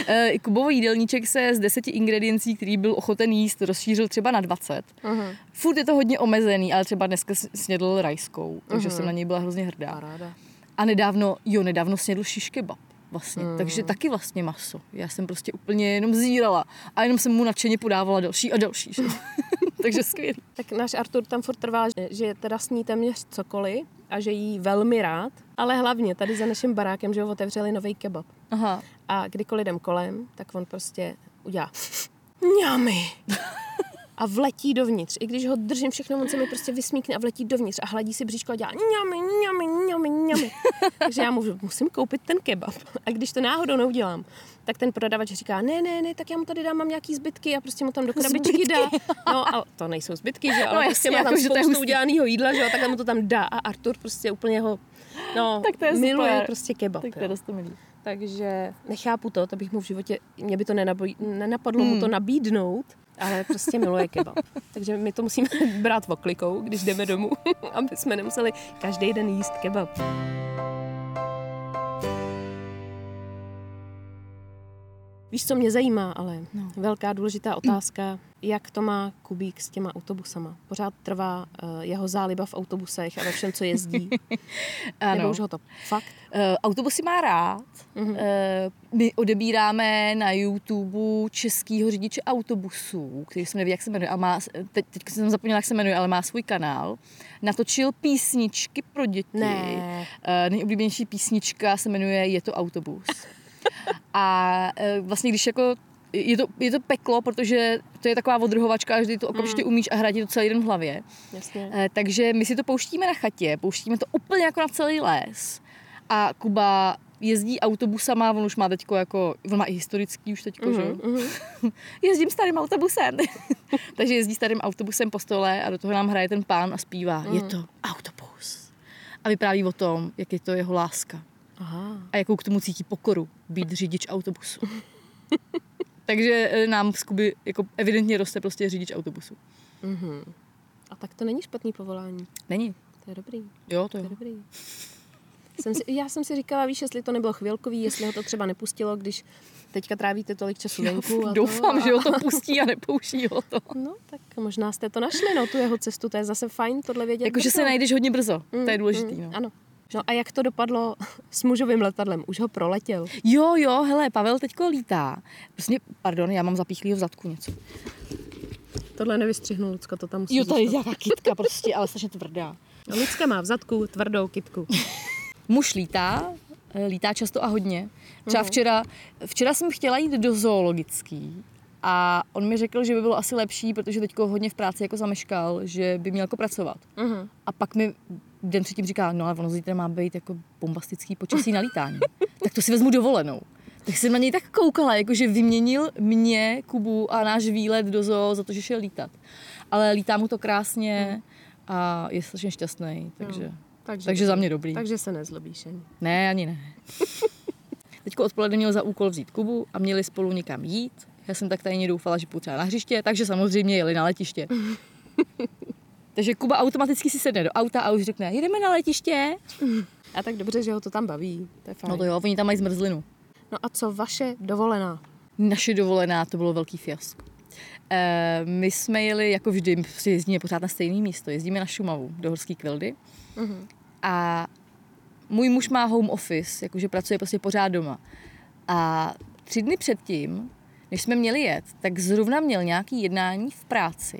Eh, Kubovo jídelníček se z deseti ingrediencí, který byl ochoten jíst, rozšířil třeba na 20. Uh-huh. Furt je to hodně omezený, ale třeba dneska snědl rajskou, takže uh-huh. jsem na něj byla hrozně hrdá. Paráda. A nedávno, jo, nedávno snědl šiš kebab vlastně. Mm. Takže taky vlastně maso. Já jsem prostě úplně jenom zírala a jenom jsem mu nadšeně podávala další a další. Že? Takže skvělý. Tak náš Artur tam furt trvá, že teda sní téměř cokoliv a že jí velmi rád, ale hlavně tady za naším barákem, že ho otevřeli nový kebab. Aha. A kdykoliv jdem kolem, tak on prostě udělá Mňami a vletí dovnitř. I když ho držím všechno, on se mi prostě vysmíkne a vletí dovnitř a hladí si bříško a dělá ňami, ňami, ňami, ňami. Takže já mu musím koupit ten kebab. A když to náhodou neudělám, tak ten prodavač říká, ne, ne, ne, tak já mu tady dám, mám nějaký zbytky a prostě mu tam do krabičky dá. No a to nejsou zbytky, že ale no, prostě má tam jako, spoustu udělaného jídla, že jo, takhle mu to tam dá a Artur prostě úplně ho, no, tak to je miluje super. prostě kebab. Tak to je dost milý. Takže nechápu to, to bych mu v životě, mě by to nenapadlo hmm. mu to nabídnout, ale prostě miluje kebab. Takže my to musíme brát oklikou, když jdeme domů, aby jsme nemuseli každý den jíst kebab. Víš, co mě zajímá, ale no. velká důležitá otázka, jak to má Kubík s těma autobusama? Pořád trvá uh, jeho záliba v autobusech a ve všem, co jezdí? ano. Nebo už ho to fakt? Uh, autobusy má rád. Uh-huh. Uh, my odebíráme na YouTube českýho řidiče autobusů, který jsem neví, jak se jmenuje, a má, teď, teď jsem zapomněla, jak se jmenuje, ale má svůj kanál. Natočil písničky pro děti. Ne. Uh, nejoblíbenější písnička se jmenuje Je to autobus. A e, vlastně když jako je to, je to peklo, protože to je taková odrhovačka, že ty to okamžitě mm. umíš a hrát to celý den v hlavě. Jasně. E, takže my si to pouštíme na chatě, pouštíme to úplně jako na celý les. A Kuba jezdí autobusama, on už má teďko jako, on má i historický už teďko, mm, že mm. Jezdím starým autobusem. Takže jezdí starým autobusem po stole a do toho nám hraje ten pán a zpívá, mm. je to autobus. A vypráví o tom, jak je to jeho láska. Aha. a jakou k tomu cítí pokoru být řidič autobusu. Takže e, nám z Kuby jako evidentně roste prostě řidič autobusu. Mm-hmm. A tak to není špatný povolání. Není. To je dobrý. Jo, to, to je dobrý. Jsem si, já jsem si říkala, víš, jestli to nebylo chvilkový, jestli ho to třeba nepustilo, když teďka trávíte tolik času venku. A doufám, to, a... že ho to pustí a nepouští ho to. No, tak možná jste to našli, no, tu jeho cestu, to je zase fajn tohle vědět. Jakože se najdeš hodně brzo, mm, to je mm, důležitý. Mm, no. Ano, No a jak to dopadlo s mužovým letadlem? Už ho proletěl? Jo, jo, hele, Pavel teďko lítá. Prostě, pardon, já mám zapíchlýho v zadku něco. Tohle nevystřihnu, Lucka, to tam musí Jo, tady je nějaká kytka prostě, ale strašně tvrdá. No, Lucka má v zadku tvrdou kytku. Muž lítá, eh, lítá často a hodně. Třeba uh-huh. včera, včera jsem chtěla jít do zoologický a on mi řekl, že by bylo asi lepší, protože teďko hodně v práci jako zameškal, že by měl jako pracovat. Uh-huh. A pak mi den předtím říká, no ale ono zítra má být jako bombastický počasí na lítání. tak to si vezmu dovolenou. Tak jsem na něj tak koukala, jakože vyměnil mě, Kubu a náš výlet do zoo za to, že šel lítat. Ale lítá mu to krásně a je strašně šťastný, takže, no, takže, takže za mě dobrý. Takže se nezlobíš ani. Ne, ani ne. Teďko odpoledne měl za úkol vzít Kubu a měli spolu někam jít. Já jsem tak tajně doufala, že půjdu třeba na hřiště, takže samozřejmě jeli na letiště. Takže Kuba automaticky si sedne do auta a už řekne, jedeme na letiště. A tak dobře, že ho to tam baví. To je fajn. No to jo, oni tam mají zmrzlinu. No a co vaše dovolená? Naše dovolená, to bylo velký fiasko. E, my jsme jeli, jako vždy, jezdíme pořád na stejné místo. Jezdíme na Šumavu, do Horský kvildy. Mhm. A můj muž má home office, jakože pracuje prostě pořád doma. A tři dny předtím, než jsme měli jet, tak zrovna měl nějaký jednání v práci,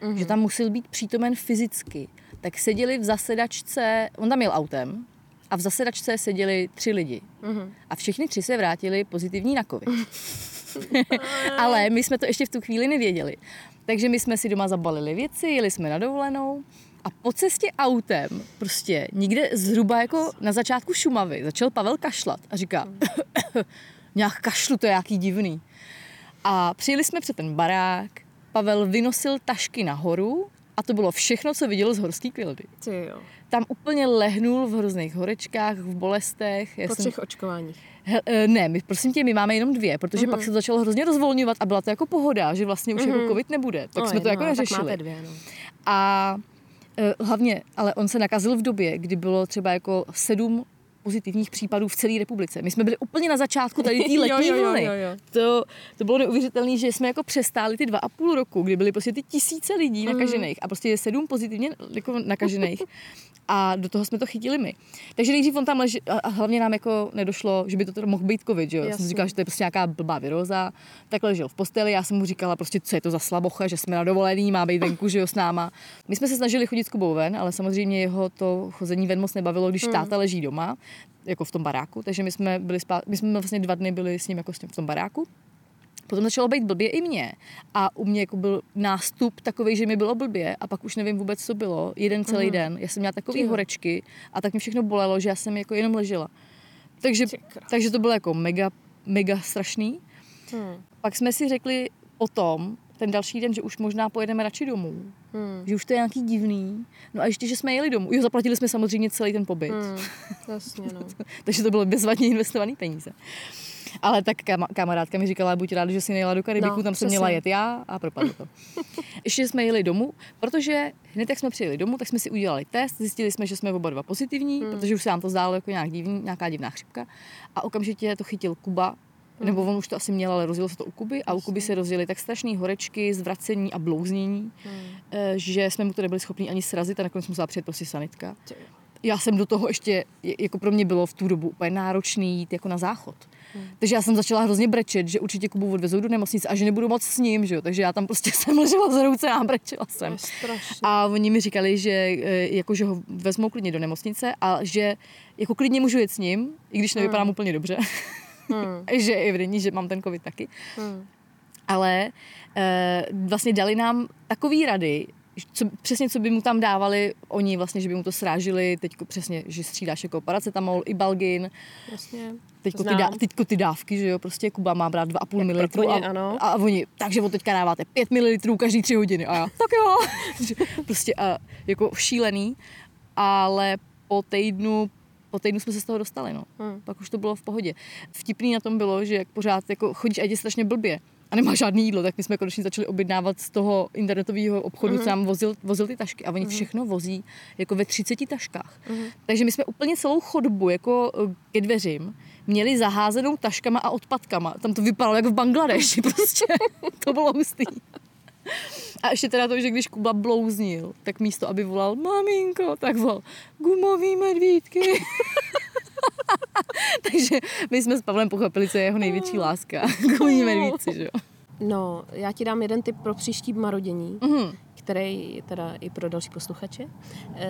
Mhm. že tam musel být přítomen fyzicky. Tak seděli v zasedačce, on tam jel autem, a v zasedačce seděli tři lidi. Mhm. A všichni tři se vrátili pozitivní na covid. Ale my jsme to ještě v tu chvíli nevěděli. Takže my jsme si doma zabalili věci, jeli jsme na dovolenou a po cestě autem, prostě někde zhruba jako na začátku Šumavy, začal Pavel kašlat a říká, nějak kašlu, to je jaký divný. A přijeli jsme před ten barák, Pavel vynosil tašky nahoru a to bylo všechno, co viděl z horský kvildy. Ty jo. Tam úplně lehnul v hrozných horečkách, v bolestech. Já Po jsem- třech očkováních. He, eh, ne, my, prosím tě, my máme jenom dvě, protože Mhm. pak se to začalo hrozně rozvolňovat a byla to jako pohoda, že vlastně už jako covid nebude, tak No, jsme to jako jedno, Tak neřešili. máte dvě, no. A eh, hlavně, ale on se nakazil v době, kdy bylo třeba jako sedm pozitivních případů v celé republice. My jsme byli úplně na začátku tady té Jo, letní jo, jo, vlny. jo, jo. To, to bylo neuvěřitelné, že jsme jako přestáli ty dva a půl roku, kdy byly prostě ty tisíce lidí Mhm. nakažených a prostě je sedm pozitivně jako nakažených. A do toho jsme to chytili my. Takže nejdřív on tam leží, a hlavně nám jako nedošlo, že by to mohl být covid, že jo. Já jsem říkala, že to je prostě nějaká blbá viróza. Tak ležel v posteli, já jsem mu říkala prostě, co je to za slabocha, že jsme na dovolený, má být venku, že jo, s náma. My jsme se snažili chodit s Kubou ven, ale samozřejmě jeho to chození ven moc nebavilo, když táta leží doma, jako v tom baráku, takže my jsme byli spát, my jsme vlastně dva dny byli s ním jako s tím v tom baráku. Potom začalo být blbě i mě. A u mě jako byl nástup takový, že mi bylo blbě a pak už nevím vůbec, co bylo. Jeden celý Mhm. den. Já jsem měla takový Ty. horečky a tak mi všechno bolelo, že já jsem jako jenom ležela. Takže, takže to bylo jako mega, mega strašný. Hmm. Pak jsme si řekli potom, ten další den, že už možná pojedeme radši domů. Hmm. Že už to je nějaký divný. No a ještě, že jsme jeli domů. Jo, zaplatili jsme samozřejmě celý ten pobyt. Hmm. Jasně, no. Takže to bylo bezvadně investované peníze. Ale tak kama- kamarádka mi říkala, buď ráda, že si nejela do Karibiku, No, tam jsem měla jet já a propadlo to. Ještě jsme jeli domů, protože hned jak jsme přijeli domů, tak jsme si udělali test, zjistili jsme, že jsme oba dva pozitivní, Hmm. protože už se nám to zdálo jako nějak divný, nějaká divná chřipka. A okamžitě to chytil Kuba, nebo on už to asi měl, ale rozjelo se to u Kuby a u Kuby se rozjeli tak strašný horečky, zvracení a blouznění, Hmm. eh, že jsme mu to nebyli schopni ani srazit a nakonec musela přijet prostě sanitka já jsem do toho ještě, je- jako pro mě bylo v tu dobu úplně náročný jít jako na záchod. Hmm. Takže já jsem začala hrozně brečet, že určitě Kubu odvezou do nemocnice a že nebudu moc s ním, že jo. Takže já tam prostě jsem ležela za ruce a brečela jsem. strašné. A oni mi říkali, že, eh, jako, že ho vezmou klidně do nemocnice a že jako klidně můžu jet s ním, i když nevypadám úplně dobře. Hmm. že je evidentní, že mám ten covid taky. Hmm. Ale eh, vlastně dali nám takový rady, co, přesně co by mu tam dávali oni vlastně, že by mu to srážili, teď přesně, že střídáš jako paracetamol, i balgin, Jasně. teďko ty, dá, teďko ty dávky, že jo, prostě Kuba má brát 2,5 Jak ml a, ano. a, oni, takže od teďka dáváte 5 ml každý 3 hodiny a já, tak jo, prostě a, jako šílený, ale po týdnu po týdnu jsme se z toho dostali, no. Hmm. Pak už to bylo v pohodě. Vtipný na tom bylo, že jak pořád jako chodíš a je strašně blbě a nemá žádný jídlo, tak my jsme konečně začali objednávat z toho internetového obchodu, Mhm. co nám vozil, vozil ty tašky a oni všechno vozí jako ve 30 taškách. Mhm. Takže my jsme úplně celou chodbu jako eh, ke dveřím měli zaházenou taškama a odpadkama. Tam to vypadalo jako v Bangladeši prostě. to bylo hustý. A ještě teda to, že když Kuba blouznil, tak místo, aby volal maminko, tak volal gumový medvídky. Takže my jsme s Pavlem pochopili, co je jeho největší láska. Gumový medvídci, že jo. No, já ti dám jeden tip pro příští marodění, Mhm. který teda i pro další posluchače. Eh,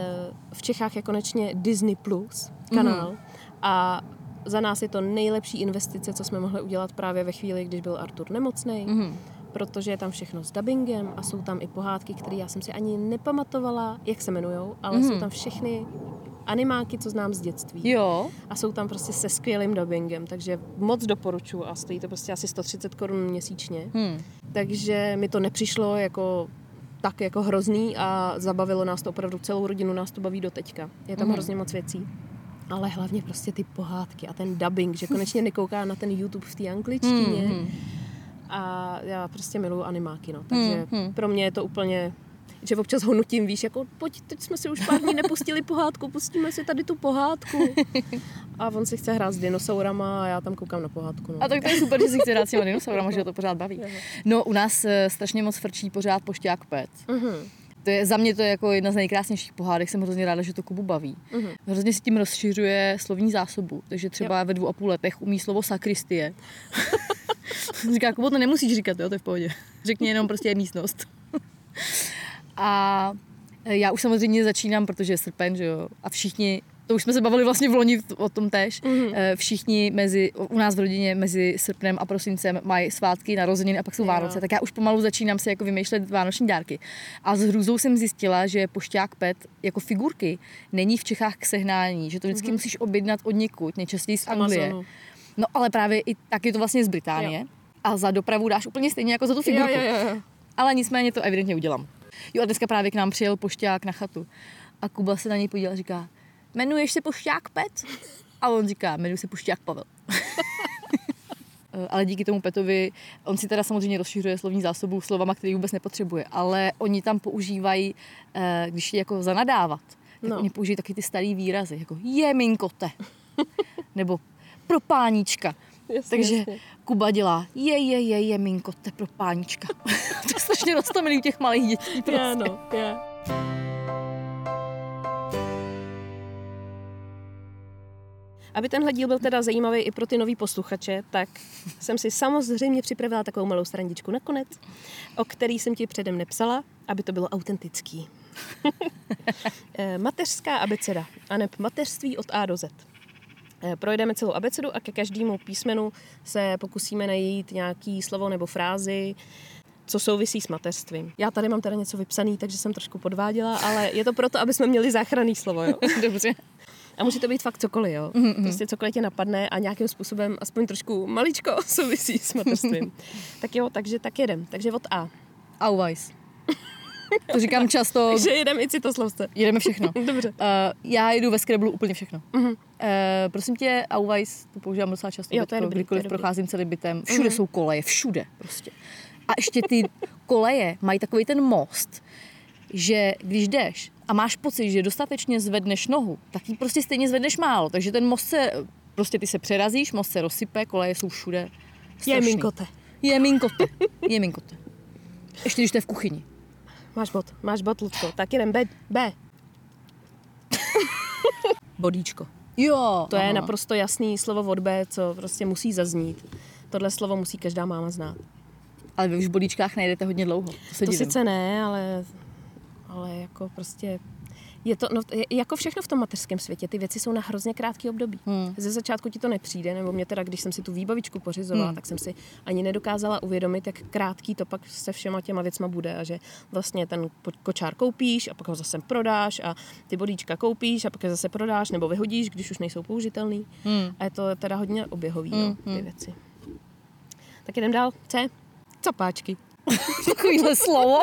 V Čechách je konečně Disney Plus kanál a za nás je to nejlepší investice, co jsme mohli udělat právě ve chvíli, když byl Artur nemocný, Mhm. Protože je tam všechno s dubbingem a jsou tam i pohádky, které já jsem si ani nepamatovala, jak se jmenujou, ale Mhm. jsou tam všechny animáky, co znám z dětství. Jo. A jsou tam prostě se skvělým dubbingem, takže moc doporučuji a stojí to prostě asi 130 korun měsíčně. Hm. Takže mi to nepřišlo jako tak jako hrozný a zabavilo nás to opravdu celou rodinu, nás to baví do teďka. Je tam Mhm. hrozně moc věcí. Ale hlavně prostě ty pohádky a ten dubbing, že konečně nekouká na ten YouTube v té angličtině. Mhm. A já prostě miluju animáky, no. Takže Mhm. pro mě je to úplně že občas ho nutím, víš, jako pojď, teď jsme si už pár dní nepustili pohádku, pustíme si tady tu pohádku. A on si chce hrát s dinosaurama a já tam koukám na pohádku. No. A tak to je super, že si chce hrát s těma dinosaurama, že ho to pořád baví. No u nás eh, strašně moc frčí pořád pošťák pet. Uh-huh. To je, za mě to je jako jedna z nejkrásnějších pohádek, jsem hrozně ráda, že to Kubu baví. Mhm. Hrozně si tím rozšiřuje slovní zásobu, takže třeba ve dvou a půl letech umí slovo sakristie. Říká, Kubo, to nemusíš říkat, jo, to je v pohodě. Řekni jenom prostě místnost. a já už samozřejmě začínám, protože je srpen, že jo, a všichni to už jsme se bavili vlastně v loni o tom tež. Mm-hmm. Všichni mezi, u nás v rodině mezi srpnem a prosincem mají svátky, narozeniny a pak jsou Jo. Vánoce. Tak já už pomalu začínám si jako vymýšlet vánoční dárky. A s hrůzou jsem zjistila, že pošťák pet jako figurky není v Čechách k sehnání, že to vždycky mm-hmm. musíš objednat od někud, nejčastěji z Anglie. No ale právě i tak je to vlastně z Británie. Jo. A za dopravu dáš úplně stejně jako za tu figurku. Jo, jo, jo. Ale nicméně to evidentně udělám. Jo a dneska právě k nám přijel pošťák na chatu. A Kuba se na něj podíval a říká, jmenuješ se pošťák Pet? A on říká, jmenuji se pošťák Pavel. Eh, ale díky tomu Petovi, on si teda samozřejmě rozšiřuje slovní zásobu slovama, který vůbec nepotřebuje, ale oni tam používají, eh, když je jako zanadávat, tak No. oni použijí taky ty starý výrazy, jako je minkote, nebo pro pánička. Jasně, Takže jasně. Kuba dělá je, je, je, je, minkote pro pánička. to je strašně roztomilý u těch malých dětí. Prostě. Je, no, je. Aby tenhle díl byl teda zajímavý i pro ty nový posluchače, tak jsem si samozřejmě připravila takovou malou srandičku nakonec, o který jsem ti předem nepsala, aby to bylo autentický. Eh, Mateřská abeceda, aneb mateřství od A do Z. Eh, Projdeme celou abecedu a ke každému písmenu se pokusíme najít nějaký slovo nebo frázi, co souvisí s mateřstvím. Já tady mám teda něco vypsaný, takže jsem trošku podváděla, ale je to proto, aby jsme měli záchranný slovo, jo. Dobře. A může to být fakt cokoliv, jo. Prostě cokoliv tě napadne a nějakým způsobem aspoň trošku maličko souvisí s mateřstvím. tak jo, takže tak jedem. Takže od A. Auweis. To říkám často, Takže jedem i citoslovce. jedeme všechno. Dobře. Uh, já jedu ve Scrabble úplně všechno. Mhm. Uh, prosím tě, Auweis, to používám docela často, Jo, to je dobrý, to je kdykoliv dobrý. Procházím celým bytem. Všude jsou koleje, všude prostě. A ještě ty koleje mají takový ten most, že když jdeš a máš pocit, že dostatečně zvedneš nohu, tak ji prostě stejně zvedneš málo. Takže ten most se, prostě ty se přerazíš, most se rozsype, koleje jsou všude. Je Strašný. minkote. Je minkote. Je minkote. Ještě když je v kuchyni. Máš bod, máš bod, Lucko. Tak jedem B. B. Bodíčko. Jo. To je aha. naprosto jasný slovo od B, co prostě musí zaznít. Tohle slovo musí každá máma znát. Ale vy už v bodíčkách najdete hodně dlouho. To se To divím. sice ne, ale, ale jako prostě je to, no, jako všechno v tom mateřském světě, ty věci jsou na hrozně krátký období. Hmm. Ze začátku ti to nepřijde, nebo mě teda, když jsem si tu výbavičku pořizovala, Hmm. tak jsem si ani nedokázala uvědomit, jak krátký to pak se všema těma věcma bude a že vlastně ten kočár koupíš a pak ho zase prodáš a ty bodíčka koupíš a pak je zase prodáš nebo vyhodíš, když už nejsou použitelný. Hmm. A je to teda hodně oběhový, Hmm, no, ty hmm. věci. Tak jdem dál. C. Capáčky. Takovýhle slovo.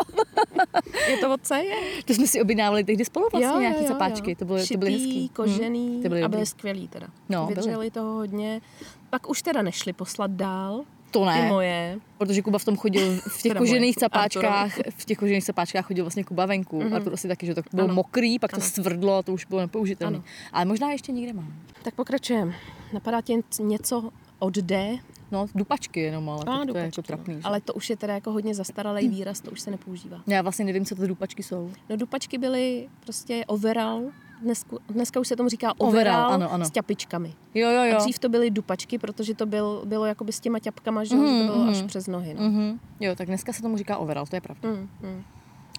Je to od C? Je. To jsme si objednávali tehdy spolu vlastně nějaký zapáčky. To byly, to byly Šitý, hezký. kožený Hmm, ty byly a byly skvělý teda. No, byly. Vydrželi toho hodně. Pak už teda nešli poslat dál. To Ty ne, moje. protože Kuba v tom chodil v těch kožených moje, capáčkách, v těch kožených capáčkách chodil vlastně Kuba venku. Mhm. A to asi taky, že to bylo Ano. mokrý, pak to Ano. stvrdlo a to už bylo nepoužitelné. Ale možná ještě někde mám. Tak pokračujeme. Napadá tě něco od D? No, dupačky jenom, ale A, to je jako trapný. no. že? Ale to už je teda jako hodně zastaralý výraz, to už se nepoužívá. Já vlastně nevím, co to dupačky jsou. No dupačky byly prostě overall, dneska, dneska už se tomu říká Overall, overall, ano, ano. s ťapičkami. Jo, jo, A jo. dřív to byly dupačky, protože to byl, bylo jakoby s těma ťapkama, že, mm, to bylo Mhm, až mhm. přes nohy. No. Mhm. Jo, tak dneska se tomu říká overall, to je pravda. Mm, mm.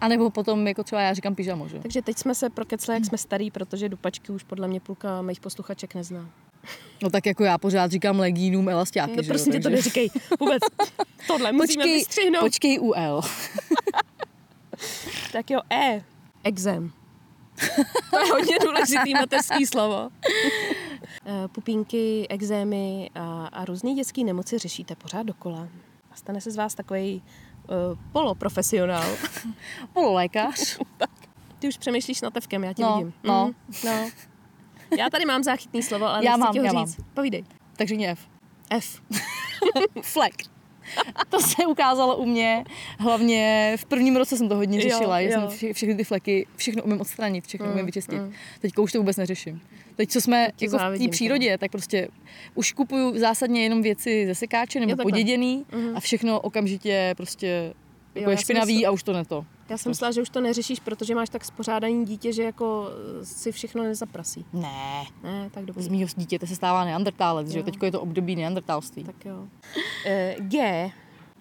A nebo potom, jako třeba já říkám pyžamo, že? Takže teď jsme se prokecli, jak jsme starý, protože dupačky už podle mě půlka mých posluchaček nezná. No tak jako já pořád říkám legínům elastiáky, No, že jo, prosím tě, to takže- neříkej vůbec. Tohle musíme Počkej, vystřihnout. počkej UL. Tak jo, E. Exem. To je hodně důležitý mateřský slovo. Eh, Pupínky, exémy a, a různé dětské nemoci řešíte pořád dokola. A stane se z vás takový uh, poloprofesionál. Pololékař. Ty už přemýšlíš nad tevkem, já tě No, vidím. no. Mm, no. Já tady mám záchytný slovo, ale Já mám, ti ho já říct. Povídej. Takže mě F. F. Flek. to se ukázalo u mě, hlavně v prvním roce jsem to hodně řešila, Jo, jo, jo. jsem vše, všechny ty fleky, všechno umím odstranit, všechno Mm, umím vyčistit. mm. Teďka už to vůbec neřeším. Teď, co jsme ti jako v závidím, té přírodě, tak prostě už kupuju zásadně jenom věci ze sekáče nebo Jo, poděděný Mhm. a všechno okamžitě prostě jako já je špinavý a už to ne to. Já jsem myslela, že už to neřešíš, protože máš tak spořádaný dítě, že jako eh, si všechno nezaprasí. Ne, Ne, tak z dobře. mýho dítěte se stává neandertálec, že jo? Jo. Teďko je to období neandertálství. Tak jo. E, G.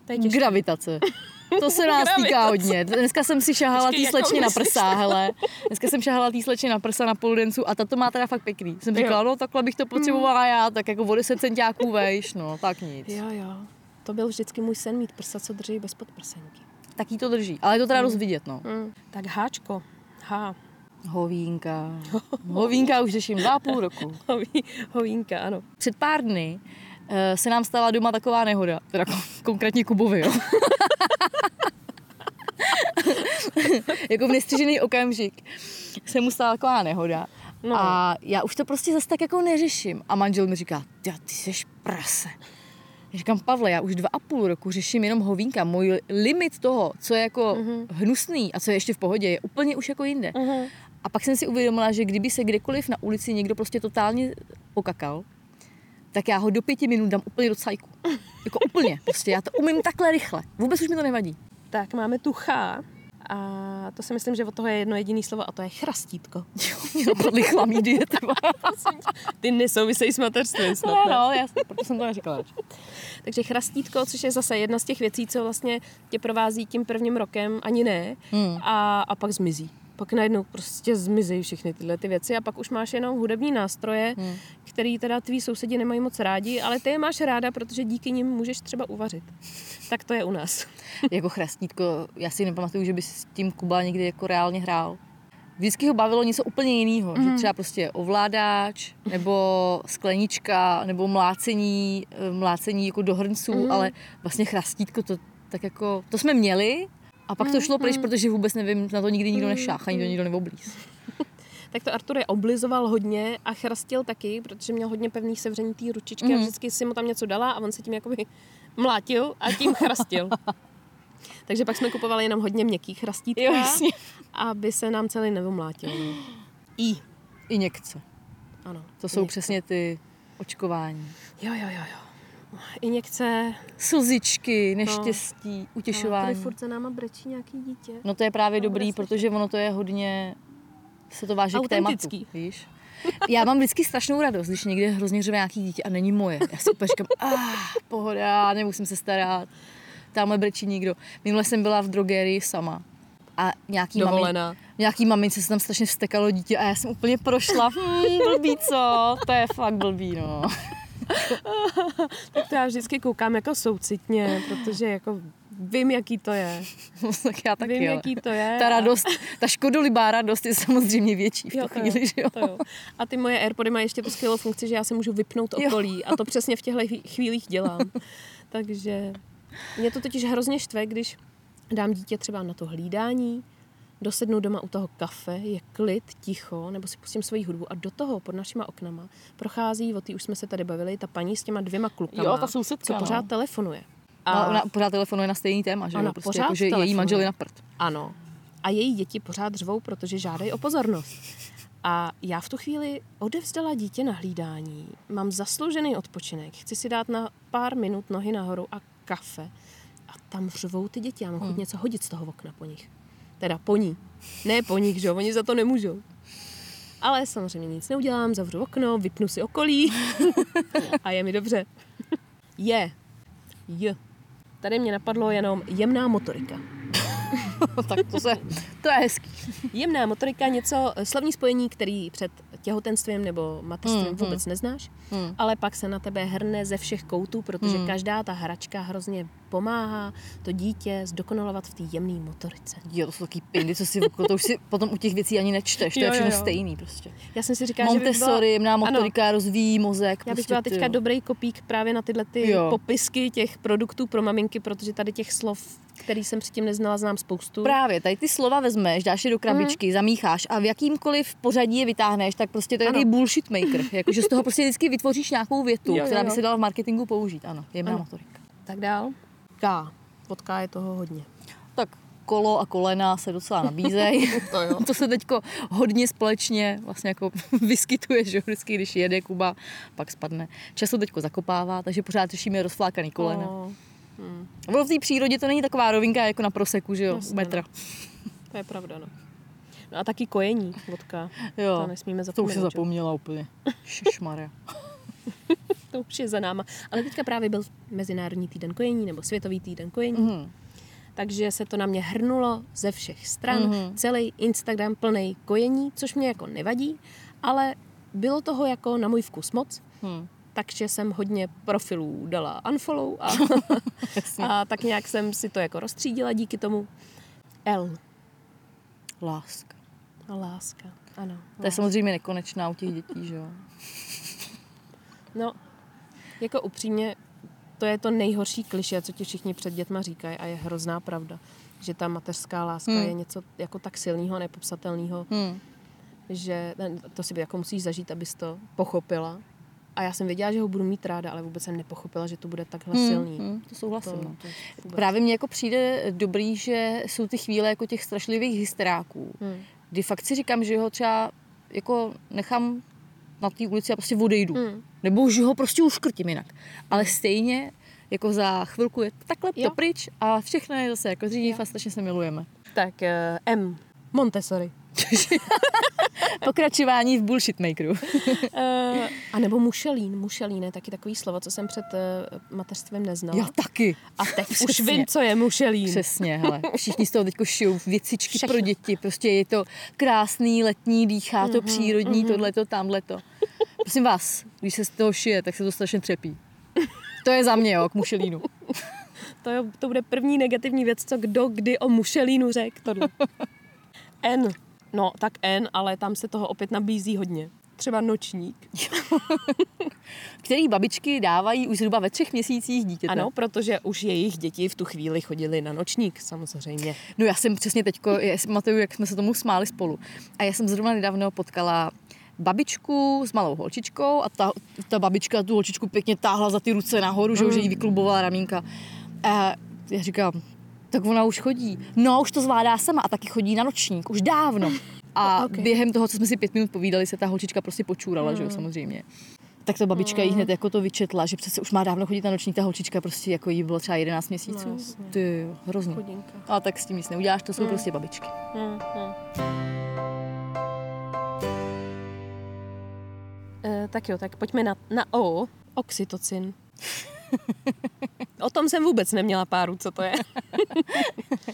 To je těžké. Gravitace. To se nás týká hodně. Dneska jsem si šahala Počkej, tý jakou slečně na prsa, hele. Dneska jsem šahala tý slečně na prsa na poludencu a ta to má teda fakt pěkný. Jsem říkala, no takhle bych to potřebovala já, tak jako o 10 centiáků vejš, no tak nic. Jo, jo. To byl vždycky můj sen mít prsa, co drží bez podprsenky. Tak jí to drží, ale je to teda dost vidět, no. Mm. Tak háčko. H. Hovínka. Hovínka už řeším dva a půl roku. Hoví, hovínka, ano. Před pár dny eh, se nám stala doma taková nehoda, teda kon- konkrétně Kubovi, jo. jako v nestřižený okamžik se mu stala taková nehoda. No. A já už to prostě zase tak jako neřeším. A manžel mi říká, ty, seš prase. Já říkám, Pavle, já už dva a půl roku řeším jenom hovínka. Můj limit toho, co je jako mm-hmm. hnusný a co je ještě v pohodě, je úplně už jako jinde. Mhm. A pak jsem si uvědomila, že kdyby se kdekoliv na ulici někdo prostě totálně pokakal, tak já ho do pěti minut dám úplně do cajku. Jako úplně. Prostě já to umím takhle rychle. Vůbec už mi to nevadí. Tak máme tu Ch. A to si myslím, že od toho je jedno jediné slovo a to je chrastítko. Jo, napadly chlamídy. Ty nesouvisejí s mateřstvím snad, No, no, já, proto jsem to neříkala. Takže chrastítko, což je zase jedna z těch věcí, co vlastně tě provází tím prvním rokem, ani ne, Hmm. a, a pak zmizí. Pak najednou prostě zmizí všechny tyhle ty věci a pak už máš jenom hudební nástroje, Hmm. který teda tví sousedi nemají moc rádi, ale ty je máš ráda, protože díky nim můžeš třeba uvařit. Tak to je u nás. Jako chrastítko, já si nepamatuju, že by s tím Kuba někdy jako reálně hrál. Vždycky ho bavilo něco úplně jiného, mm. že třeba prostě ovládáč, nebo sklenička, nebo mlácení, eh, mlácení jako do hrnců, mm. ale vlastně chrastítko, to tak jako, to jsme měli, a pak to šlo pryč, protože vůbec nevím, na to nikdy nikdo nešáhl, ani to nikdo neoblíz. Tak to Artur je oblizoval hodně a chrastil taky, protože měl hodně pevný sevření té ručičky a Mhm. vždycky si mu tam něco dala a on se tím jakoby mlátil a tím chrastil. Takže pak jsme kupovali jenom hodně měkký chrastítka, Jo, jasně. aby se nám celý nevomlátil. No. I. Injekce. Ano. To jsou injekce. přesně ty očkování. Jo, jo, jo, jo. Injekce. Slzičky, neštěstí, No, utěšování. tady furt za náma brečí nějaký dítě. No to je právě Dobré dobrý, protože ono to je hodně, se to váží k tématu, víš? Já mám vždycky strašnou radost, když někde hrozně řve nějaký dítě a není moje. Já si úplně říkám, ah, pohoda, nemusím se starat. Tamhle brečí nikdo. Minule jsem byla v drogerii sama a nějaký, mami, Dovolená. nějaký mamince se tam strašně vstekalo dítě a já jsem úplně prošla, hmm, blbý co, to je fakt blbý, no. Tak to já vždycky koukám jako soucitně, protože jako vím, jaký to je. tak já taky, vím, ale jaký to je. ta radost, ta škodolibá radost je samozřejmě větší v tu Jo, jo, chvíli, že jo. To jo. A ty moje Airpody mají ještě tu skvělou funkci, že já se můžu vypnout Jo. okolí a to přesně v těchto chvílích dělám. Takže mě to totiž hrozně štve, když dám dítě třeba na to hlídání, dosednu doma u toho kafe, je klid, ticho, nebo si pustím svoji hudbu a do toho pod našima oknama prochází, o té už jsme se tady bavili, ta paní s těma dvěma klukama, Jo, ta sousedka, co no. pořád telefonuje. A ona pořád telefonuje na stejný téma, že Ona jo? Prostě pořád jako, že její telefonuje. manžel je na prd. Ano. A její děti pořád řvou, protože žádají o pozornost. A já v tu chvíli odevzdala dítě na hlídání, mám zasloužený odpočinek, chci si dát na pár minut nohy nahoru a kafe. A tam řvou ty děti, já mám chuť něco hodit z toho okna po nich. Teda po ní. Ne po nich, že jo, oni za to nemůžou. Ale samozřejmě nic neudělám, zavřu okno, vypnu si okolí a je mi dobře. Je. J. Tady mě napadlo jenom jemná motorika. tak to, se, to je hezký. Jemná motorika, něco, slovní spojení, který před těhotenstvím nebo mateřstvím Hmm, vůbec neznáš, Hmm. ale pak se na tebe hrne ze všech koutů, protože Hmm. každá ta hračka hrozně pomáhá to dítě zdokonalovat v té jemné motorice. Jo, to jsou taky pindy, co si, to už si potom u těch věcí ani nečteš, to Jo, je všechno jo. stejný prostě. Já jsem si říkala, že bych byla, Montessori, jemná Ano. motorika, rozvíjí mozek. já bych prostě, byla teďka jo. dobrý kopík právě na tyhle ty Jo. popisky těch produktů pro maminky, protože tady těch slov, který jsem předtím neznala, znám spoustu. Právě, tady ty slova vezmeš, dáš je do krabičky, zamícháš a v jakýmkoliv pořadí je vytáhneš, tak prostě to je takový bullshit maker. Jakože z toho prostě vždycky vytvoříš nějakou větu, Jo, jo, která by jo. se dala v marketingu použít. Ano, jemná Ano. motorika. Tak dál. vodka. Vodka je toho hodně. Tak kolo a kolena se docela nabízejí. To jo. to se teďko hodně společně vlastně jako vyskytuje, že vždycky, když jede Kuba, pak spadne. Často teďko zakopává, takže pořád řešíme rozflákaný kolena. No, hm, Ono v té přírodě to není taková rovinka jako na proseku, že jo, Jasně, metra. to je pravda, no. No a taky kojení vodka. Jo, To nesmíme to už zapomínat. se zapomněla úplně. Šešmarja. To už je za náma. Ale teďka právě byl Mezinárodní týden kojení nebo Světový týden kojení. Mhm. takže se to na mě hrnulo ze všech stran. Mm-hmm. Celý Instagram plný kojení, což mě jako nevadí, ale bylo toho jako na můj vkus moc, Hm. Takže jsem hodně profilů dala unfollow a, a tak nějak jsem si to jako rozstřídila díky tomu. L. Láska. Láska. Ano. To je samozřejmě nekonečná u těch dětí, že jo. No, jako upřímně, to je to nejhorší kliše, co ti všichni před dětma říkají a je hrozná pravda, že ta mateřská láska Hmm. je něco jako tak silného, nepopsatelného, Hm. že to si jako musíš zažít, abys to pochopila. A já jsem věděla, že ho budu mít ráda, ale vůbec jsem nepochopila, že to bude takhle Hm, silný. hm, to souhlasím. To, no. to vůbec. Právě mně jako přijde dobrý, že jsou ty chvíle jako těch strašlivých hysteráků, Hm. kdy fakt si říkám, že ho třeba jako nechám na té ulici a prostě odejdu. Hm. Nebo že ho prostě uškrtím jinak. Ale stejně jako za chvilku je takhle Jo. to pryč a všechno je zase jako dřív Jo. a strašně se milujeme. Tak eh, M. Montessori. Pokračování v bullshit makeru. Uh, a nebo mušelín. Mušelín je taky takový slovo, co jsem před uh, mateřstvím neznala. Já taky. A teď už Přesně. vím, co je mušelín. Přesně, hele. Všichni z toho teďko šijou věcičky Všechno. pro děti. Prostě je to krásný, letní, dýchá to Mhm, přírodní, mhm. tohleto, tamhleto. Prosím vás, když se z toho šije, tak se to strašně třepí. To je za mě, jo, k mušelínu. To, je, to bude první negativní věc, co kdo kdy o mušelínu řekl. N. No, tak N, ale tam se toho opět nabízí hodně. Třeba nočník. Který babičky dávají už zhruba ve třech měsících dítěte. Ano, protože už jejich děti v tu chvíli chodili na nočník, samozřejmě. No já jsem přesně teďko, pamatuju, jak jsme se tomu smáli spolu. A já jsem zrovna nedávno potkala babičku s malou holčičkou a ta, ta babička tu holčičku pěkně táhla za ty ruce nahoru, že už jí vyklubovala ramínka. A já říkám, tak ona už chodí. No, už to zvládá sama a taky chodí na nočník, už dávno. A Ok. okay. během toho, co jsme si pět minut povídali, se ta holčička prostě počůrala, že jo, samozřejmě. Tak ta babička jí hned jako to vyčetla, že přece už má dávno chodit na nočník, ta holčička prostě jako jí bylo třeba 11 měsíců. No, jasně. Ty hrozný. A tak s tím nic neuděláš, to jsou prostě babičky. Hmm, hmm. E, tak jo, tak pojďme na, na O. Oxytocin. o tom jsem vůbec neměla páru, co to je.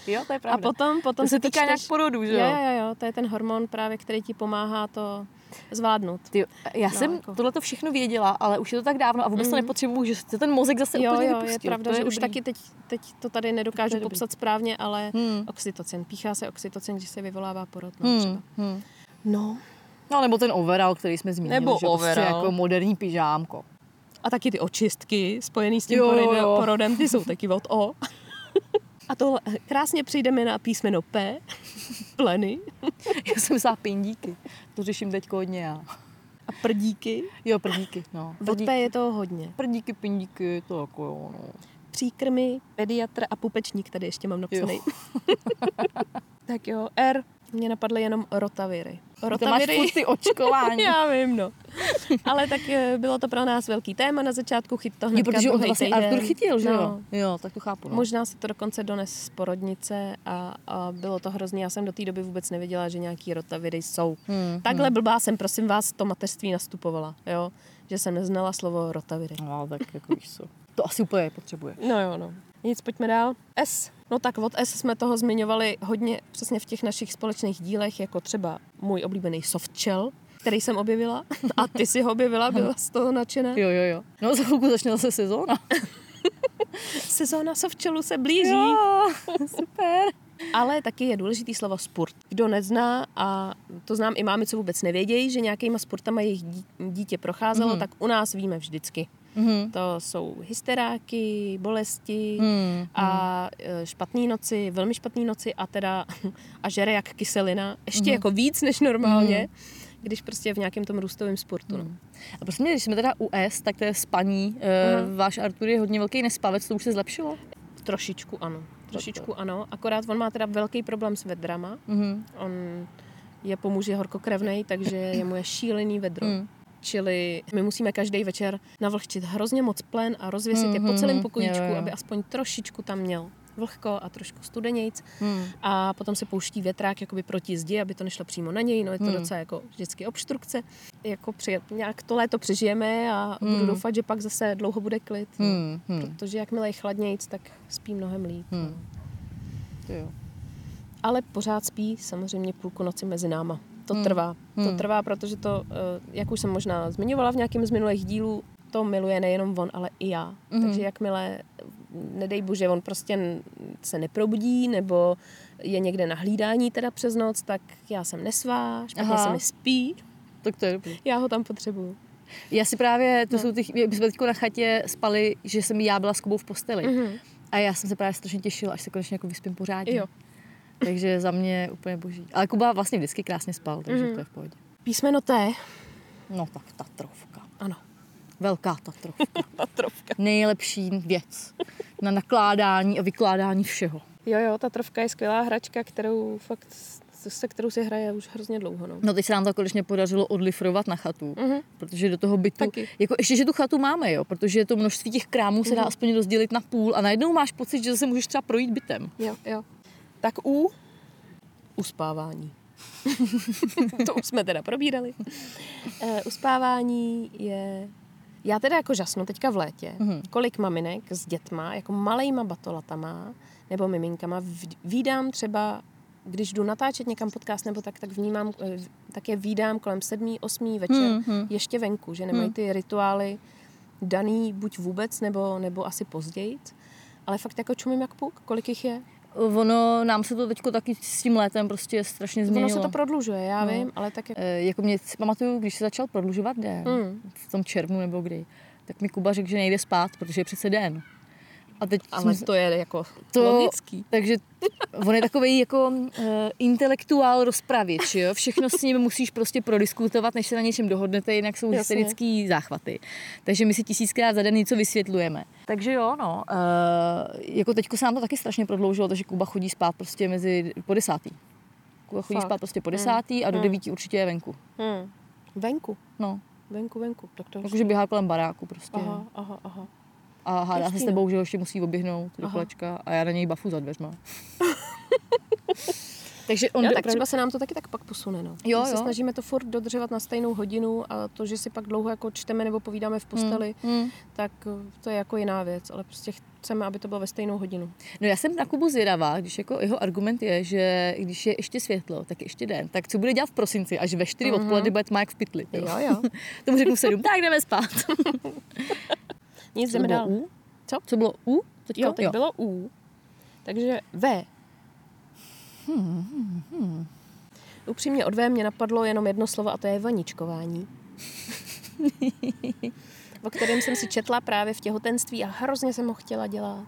Jo, to je A potom, potom to se týká nějak porodu, že Jo, jo? jo, jo, to je ten hormon právě, který ti pomáhá to zvládnout. Ty, já No, jsem jako- tohle to všechno věděla, ale už je to tak dávno a vůbec to Mhm. nepotřebuju, že se ten mozek zase Jo, úplně jo, je vypustil. pravda, To že už dobrý. taky teď, teď to tady nedokážu To je popsat správně, ale Hmm. oxytocin. Píchá se oxytocin, když se vyvolává porod. No, Hmm, třeba. hmm. no. No, nebo ten overall, který jsme zmínili, Nebo že prostě overall. jako moderní pyžámko. A taky ty očistky spojený s tím Jo, porodem, jo. porodem, ty jsou taky od O. A to krásně přijdeme na písmeno P, pleny Já jsem myslela pindíky, to řeším teď hodně já. a prdíky. Jo, prdíky, no. Od Prdíky, P je toho hodně. prdíky, pindíky, to jako jo, no. Příkrmy, pediatr a pupečník tady ještě mám napsaný. tak jo, R. Mě napadly jenom rotaviry. To máš Rotaviry, ty očkování. já vím, no. Ale tak eh, bylo to pro nás velký téma na začátku, chyt to hnedka protože on vlastně týden. Artur chytil, že no. jo? Jo, tak to chápu, no. Možná se to dokonce dones z porodnice a, a bylo to hrozný. Já jsem do té doby vůbec nevěděla, že nějaký rotaviry jsou. Hmm, Takhle blbá jsem, prosím vás, to mateřství nastupovala, jo? Že jsem neznala slovo rotaviry. No, tak jako víš co. To asi úplně potřebuje. No jo, no. Nic, pojďme dál. S. No tak od S jsme toho zmiňovali hodně přesně v těch našich společných dílech, jako třeba můj oblíbený softshell, který jsem objevila. A ty si ho objevila, byla z toho nadšená. Jo, jo, jo. No za chvilku začne zase sezóna. Sezóna softshellu se blíží. Jo, super. Ale taky je důležitý slovo sport. Kdo nezná, a to znám i mámy, co vůbec nevědějí, že nějakýma sportama jejich dí- dítě procházelo, mm. tak u nás víme vždycky. Mhm. To jsou hysteráky, bolesti Hmm. a e, špatný noci, velmi špatný noci a teda a žere jak kyselina. Ještě Mhm. jako víc než normálně, když prostě v nějakém tom růstovém sportu. No. A prostě, když jsme teda u S, tak to je spaní. Aha. Uh, váš Artur je hodně velký nespavec, to už se zlepšilo? Trošičku ano, trošičku ano, akorát on má teda velký problém s vedrama. Mhm. On je po muži horkokrevnej, takže jemu je šílený vedro. Mm. Čili my musíme každý večer navlhčit hrozně moc plen a rozvěsit je po Mhm, celém pokojíčku, jo, jo. aby aspoň trošičku tam měl vlhko a trošku studenějc. Mm. A potom se pouští větrák jakoby proti zdi, aby to nešlo přímo na něj. No je to Hmm. docela jako vždycky obstrukce. Jako při, nějak to léto přežijeme a Hmm. budu doufat, že pak zase dlouho bude klid. no. Hmm. Hmm. Protože jakmile je chladnějc, tak spí mnohem líp. Hmm. To jo. Ale pořád spí samozřejmě půlku noci mezi náma. To Hmm. trvá. To Hmm. trvá, protože to, eh, jak už jsem možná zmiňovala v nějakém z minulých dílů, to miluje nejenom on, ale i já. Mhm. Takže jakmile, nedej bože, on prostě se neprobudí nebo je někde na hlídání teda přes noc, tak já jsem nesvá, špatně Aha. se mi spí, Tak to je dobrý. já ho tam potřebuju. Já si právě, to No. jsou ty, my jsme teď na chatě spali, že jsem já byla s Kubou v posteli. Mhm. A já jsem se právě strašně těšila, až se konečně jako vyspím pořádně. Jo. Takže za mě úplně boží. Ale Kuba vlastně vždycky krásně spal, takže Mhm. to je v pohodě. Písmeno T. No tak Tatrovka. Ano. Velká Tatrovka. Tatrovka. Nejlepší věc na nakládání a vykládání všeho. Jo, jo, Tatrovka je skvělá hračka, kterou fakt, se kterou si hraje už hrozně dlouho. No. No teď se nám to konečně podařilo odlifrovat na chatu, Mhm. protože do toho bytu, Taky. jako ještě, že tu chatu máme, jo, protože to množství těch krámů se dá Mhm. aspoň rozdělit na půl a najednou máš pocit, že zase můžeš třeba projít bytem. Jo, jo. Tak u uspávání. to už jsme teda probírali. E, uspávání je... Já teda jako žasnu teďka v létě, Mhm. kolik maminek s dětma, jako malejma batolatama nebo miminkama, v- vídám třeba, když jdu natáčet někam podcast nebo tak, tak vnímám, eh, tak je vídám kolem sedmý, osmý večer Hmm, hmm. ještě venku, že nemají Hmm. ty rituály daný buď vůbec, nebo, nebo asi později. Ale fakt jako čumím jak puk, kolik jich je. Ono, nám se to teďko taky s tím létem prostě strašně změnilo. Ono se to prodlužuje, já No. vím, ale tak je... E, jako mě si pamatuju, když se začal prodlužovat den, Mm. v tom červnu nebo kdy, tak mi Kuba řekl, že nejde spát, protože je přece den. A teď Ale jsme- to je jako To- logický. Takže on je takový jako uh, intelektuál rozpravič, jo? Všechno s ním musíš prostě prodiskutovat, než se na něčem dohodnete, jinak jsou Jasně. hysterický záchvaty. Takže my si tisíckrát za den něco vysvětlujeme. Takže jo, no. Uh, jako teďko se nám to taky strašně prodloužilo, takže Kuba chodí spát prostě mezi po desátý. Kuba chodí Fakt? spát prostě po Hmm. desátý a do Hmm. devíti určitě je venku. Hmm. Venku, No, venku, venku. Tak to jakože běhá kolem baráku prostě. Aha, aha, aha. A hádá se s tebou, že ho ještě musí oběhnout do Aha. kolečka a já na něj bafu za dveřma. Takže on Jo, tak opravdu- třeba se nám to taky tak pak posune. No. Jo, My se jo. snažíme to furt dodržovat na stejnou hodinu a to, že si pak dlouho jako čteme nebo povídáme v posteli, Hmm, hmm. tak eh, to je jako jiná věc, ale prostě chceme, aby to bylo ve stejnou hodinu. No já jsem na Kubu zvědavá, když jako jeho argument je, že když je ještě světlo, tak je ještě den. Tak co bude dělat v prosinci, až ve 4 Mhm. odpoledne bude tma jak v pytli. Jo? Jo, jo. Tomu řeknu 7, tak jdeme spát. Nic, Co to jdeme dál. U? Co? Co bylo U? Teďka? Jo, teď bylo U. Takže V. Hmm, Upřímně od V mě napadlo jenom jedno slovo a to je vaničkování. o kterém jsem si četla právě v těhotenství a hrozně jsem ho chtěla dělat.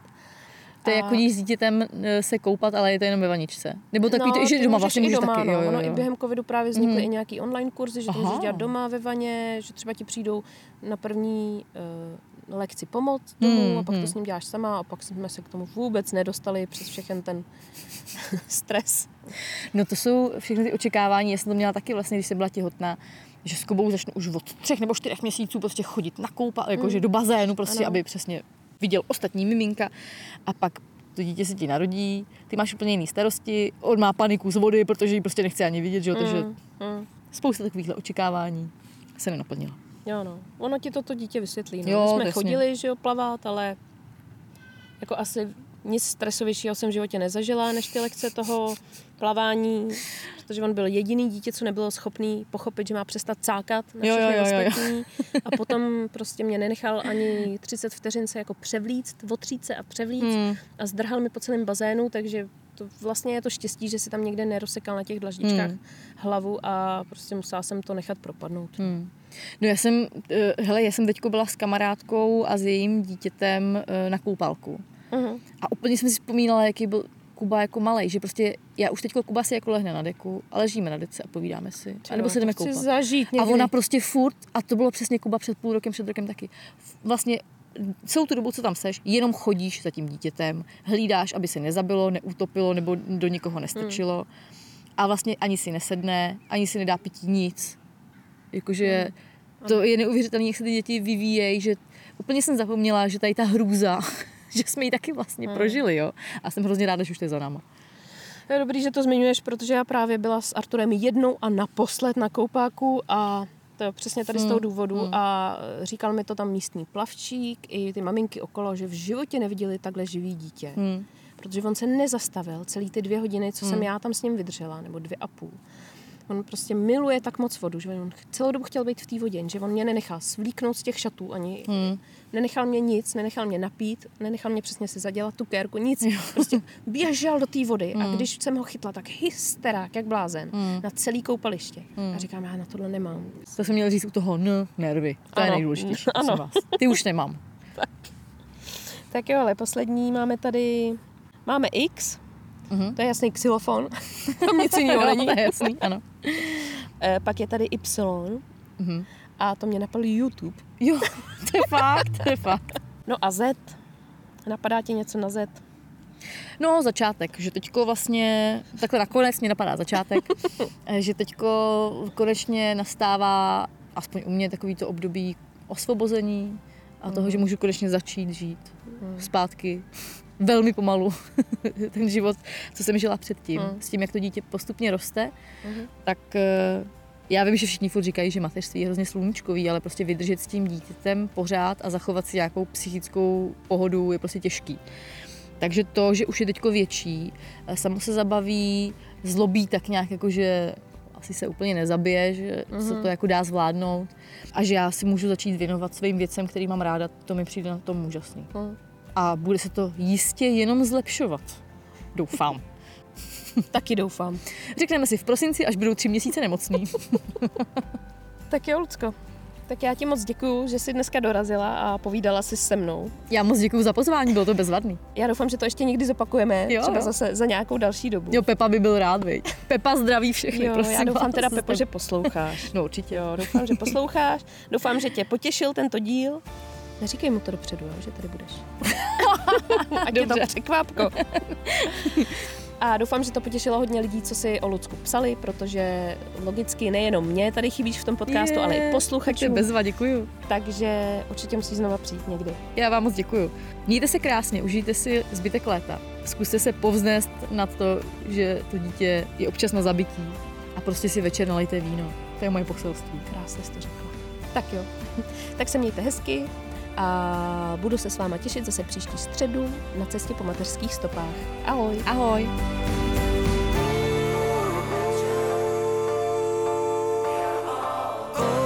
To je A- jako když s dítětem e, se koupat, ale je to jenom ve vaničce. Nebo takový to, i že doma vlastně můžeš doma, taky. No. Jo, jo, Ono jo. i během covidu právě vznikly Mhm. i nějaký online kurzy, že to Aha. můžeš dělat doma ve vaně, že třeba ti přijdou na první uh, lekci pomoct domů Mhm, a pak to mhm. s ním děláš sama a pak jsme se k tomu vůbec nedostali přes všechen ten stres. No to jsou všechny ty očekávání, já jsem to měla taky vlastně, když jsem byla těhotná, že s Kubou začnu už od třech nebo čtyřech měsíců prostě chodit na koupa, jakože Mm. do bazénu prostě, Ano. aby přesně viděl ostatní miminka a pak to dítě se ti narodí, ty máš úplně jiný starosti, on má paniku z vody, protože ji prostě nechce ani vidět, že jo, takže Mm, mm. spousta takovýchhle očekávání se nenaplnila. Jo, no. Ono ti to to dítě vysvětlí. No. Jo, My jsme jasně. chodili, že jo, plavat, ale jako asi nic stresovějšího jsem v životě nezažila, než ty lekce toho plavání, protože on byl jediný dítě, co nebylo schopný pochopit, že má přestat cákat na všechny jo, jo, jo. ostatní. A potom prostě mě nenechal ani 30 vteřin se jako převlíct, otřít se a převlíct Hmm. a zdrhal mi po celém bazénu, takže to vlastně je to štěstí, že si tam někde nerozsekal na těch dlaždičkách Hmm. hlavu a prostě musela jsem to nechat propadnout. Hmm. No já jsem, eh, hele, já jsem teďko byla s kamarádkou a s jejím dítětem eh, na koupalku. Mhm. A úplně jsem si vzpomínala, jaký byl Kuba jako malý, že prostě já už teďko Kuba si jako lehne na deku a ležíme na dece a povídáme si. A nebo se jdeme koupat. zažít A někdy. ona prostě furt, a to bylo přesně Kuba před půl rokem, před rokem taky, vlastně celou tu dobu, co tam seš, jenom chodíš za tím dítětem, hlídáš, aby se nezabilo, neutopilo nebo do nikoho nestrčilo. Hmm. A vlastně ani si nesedne, ani si nedá pití nic. Jakože hmm. to je neuvěřitelné, jak se ty děti vyvíjejí, že úplně jsem zapomněla, že tady ta hrůza, že jsme ji taky vlastně hmm. prožili, jo. A jsem hrozně ráda, že už to je za náma. Je dobrý, že to zmiňuješ, protože já právě byla s Arturem jednou a naposled na koupáku a to je přesně tady z toho hmm, důvodu hmm. a říkal mi to tam místní plavčík i ty maminky okolo, že v životě neviděli takhle živý dítě. Hmm. Protože on se nezastavil celý ty dvě hodiny, co hmm. jsem já tam s ním vydržela, nebo dvě a půl. On prostě miluje tak moc vodu, že on celou dobu chtěl být v té vodě, že on mě nenechal svlíknout z těch šatů ani. Hmm. Nenechal mě nic, nenechal mě napít, nenechal mě přesně si zadělat tu kérku, nic. Jo. Prostě běžel do té vody hmm. a když jsem ho chytla, tak hysterák, jak blázen, hmm. na celý koupaliště. Hmm. A říkám, já na tohle nemám. To jsem měl říct u toho, no, nervy. To ano. je nejdůležitější. Ano. Vás. Ty už nemám. tak. tak jo, ale poslední máme tady, máme X, Mm-hmm. To je jasný xylofon. Tam nic jiného není. to je jasný, ano. E, pak je tady Y. Mm-hmm. A to mě napadl YouTube. Jo, to je fakt, to je fakt. No a Z. Napadá ti něco na Z? No, začátek, že teďko vlastně, takhle nakonec mě napadá začátek, eh, že teďko konečně nastává, aspoň u mě, takový to období osvobození a toho, že mhm. můžu konečně začít žít mm. zpátky velmi pomalu ten život, co jsem žila předtím, mm. s tím, jak to dítě postupně roste, mm. tak eh, já vím, že všichni furt říkají, že mateřství je hrozně sluníčkový, ale prostě vydržet s tím dítětem pořád a zachovat si nějakou psychickou pohodu je prostě těžký. Takže to, že už je teďko větší, eh, samo se zabaví, zlobí tak nějak jako, že asi se úplně nezabije, že mm-hmm. se to jako dá zvládnout a že já si můžu začít věnovat svým věcem, který mám ráda, to mi přijde na tom úžasný. Mm a bude se to jistě jenom zlepšovat. Doufám. Taky doufám. Řekneme si v prosinci, až budou tři měsíce nemocný. tak jo, Lucko. Tak já ti moc děkuju, že jsi dneska dorazila a povídala si se mnou. Já moc děkuju za pozvání, bylo to bezvadný. Já doufám, že to ještě někdy zopakujeme, jo, třeba jo. zase za nějakou další dobu. Jo, Pepa by byl rád, viď? Pepa zdraví všechny, jo, prosím Já doufám vás, teda, Pepo, že posloucháš. No určitě. Jo, doufám, že posloucháš. Doufám, že tě potěšil tento díl Neříkej mu to dopředu, jo, že tady budeš. Ať je to překvápko. A doufám, že to potěšilo hodně lidí, co si o Lucku psali, protože logicky nejenom mě tady chybíš v tom podcastu, je, ale i posluchačům. Bezva, děkuju. Takže určitě musí znova přijít někdy. Já vám moc děkuju. Mějte se krásně, užijte si zbytek léta. Zkuste se povznést nad to, že to dítě je občas na zabití a prostě si večer nalejte víno. To je moje poselství. Krásně jste řekla. Tak jo. tak se mějte hezky, a budu se s váma těšit zase příští středu na cestě po mateřských stopách. Ahoj! Ahoj! Oh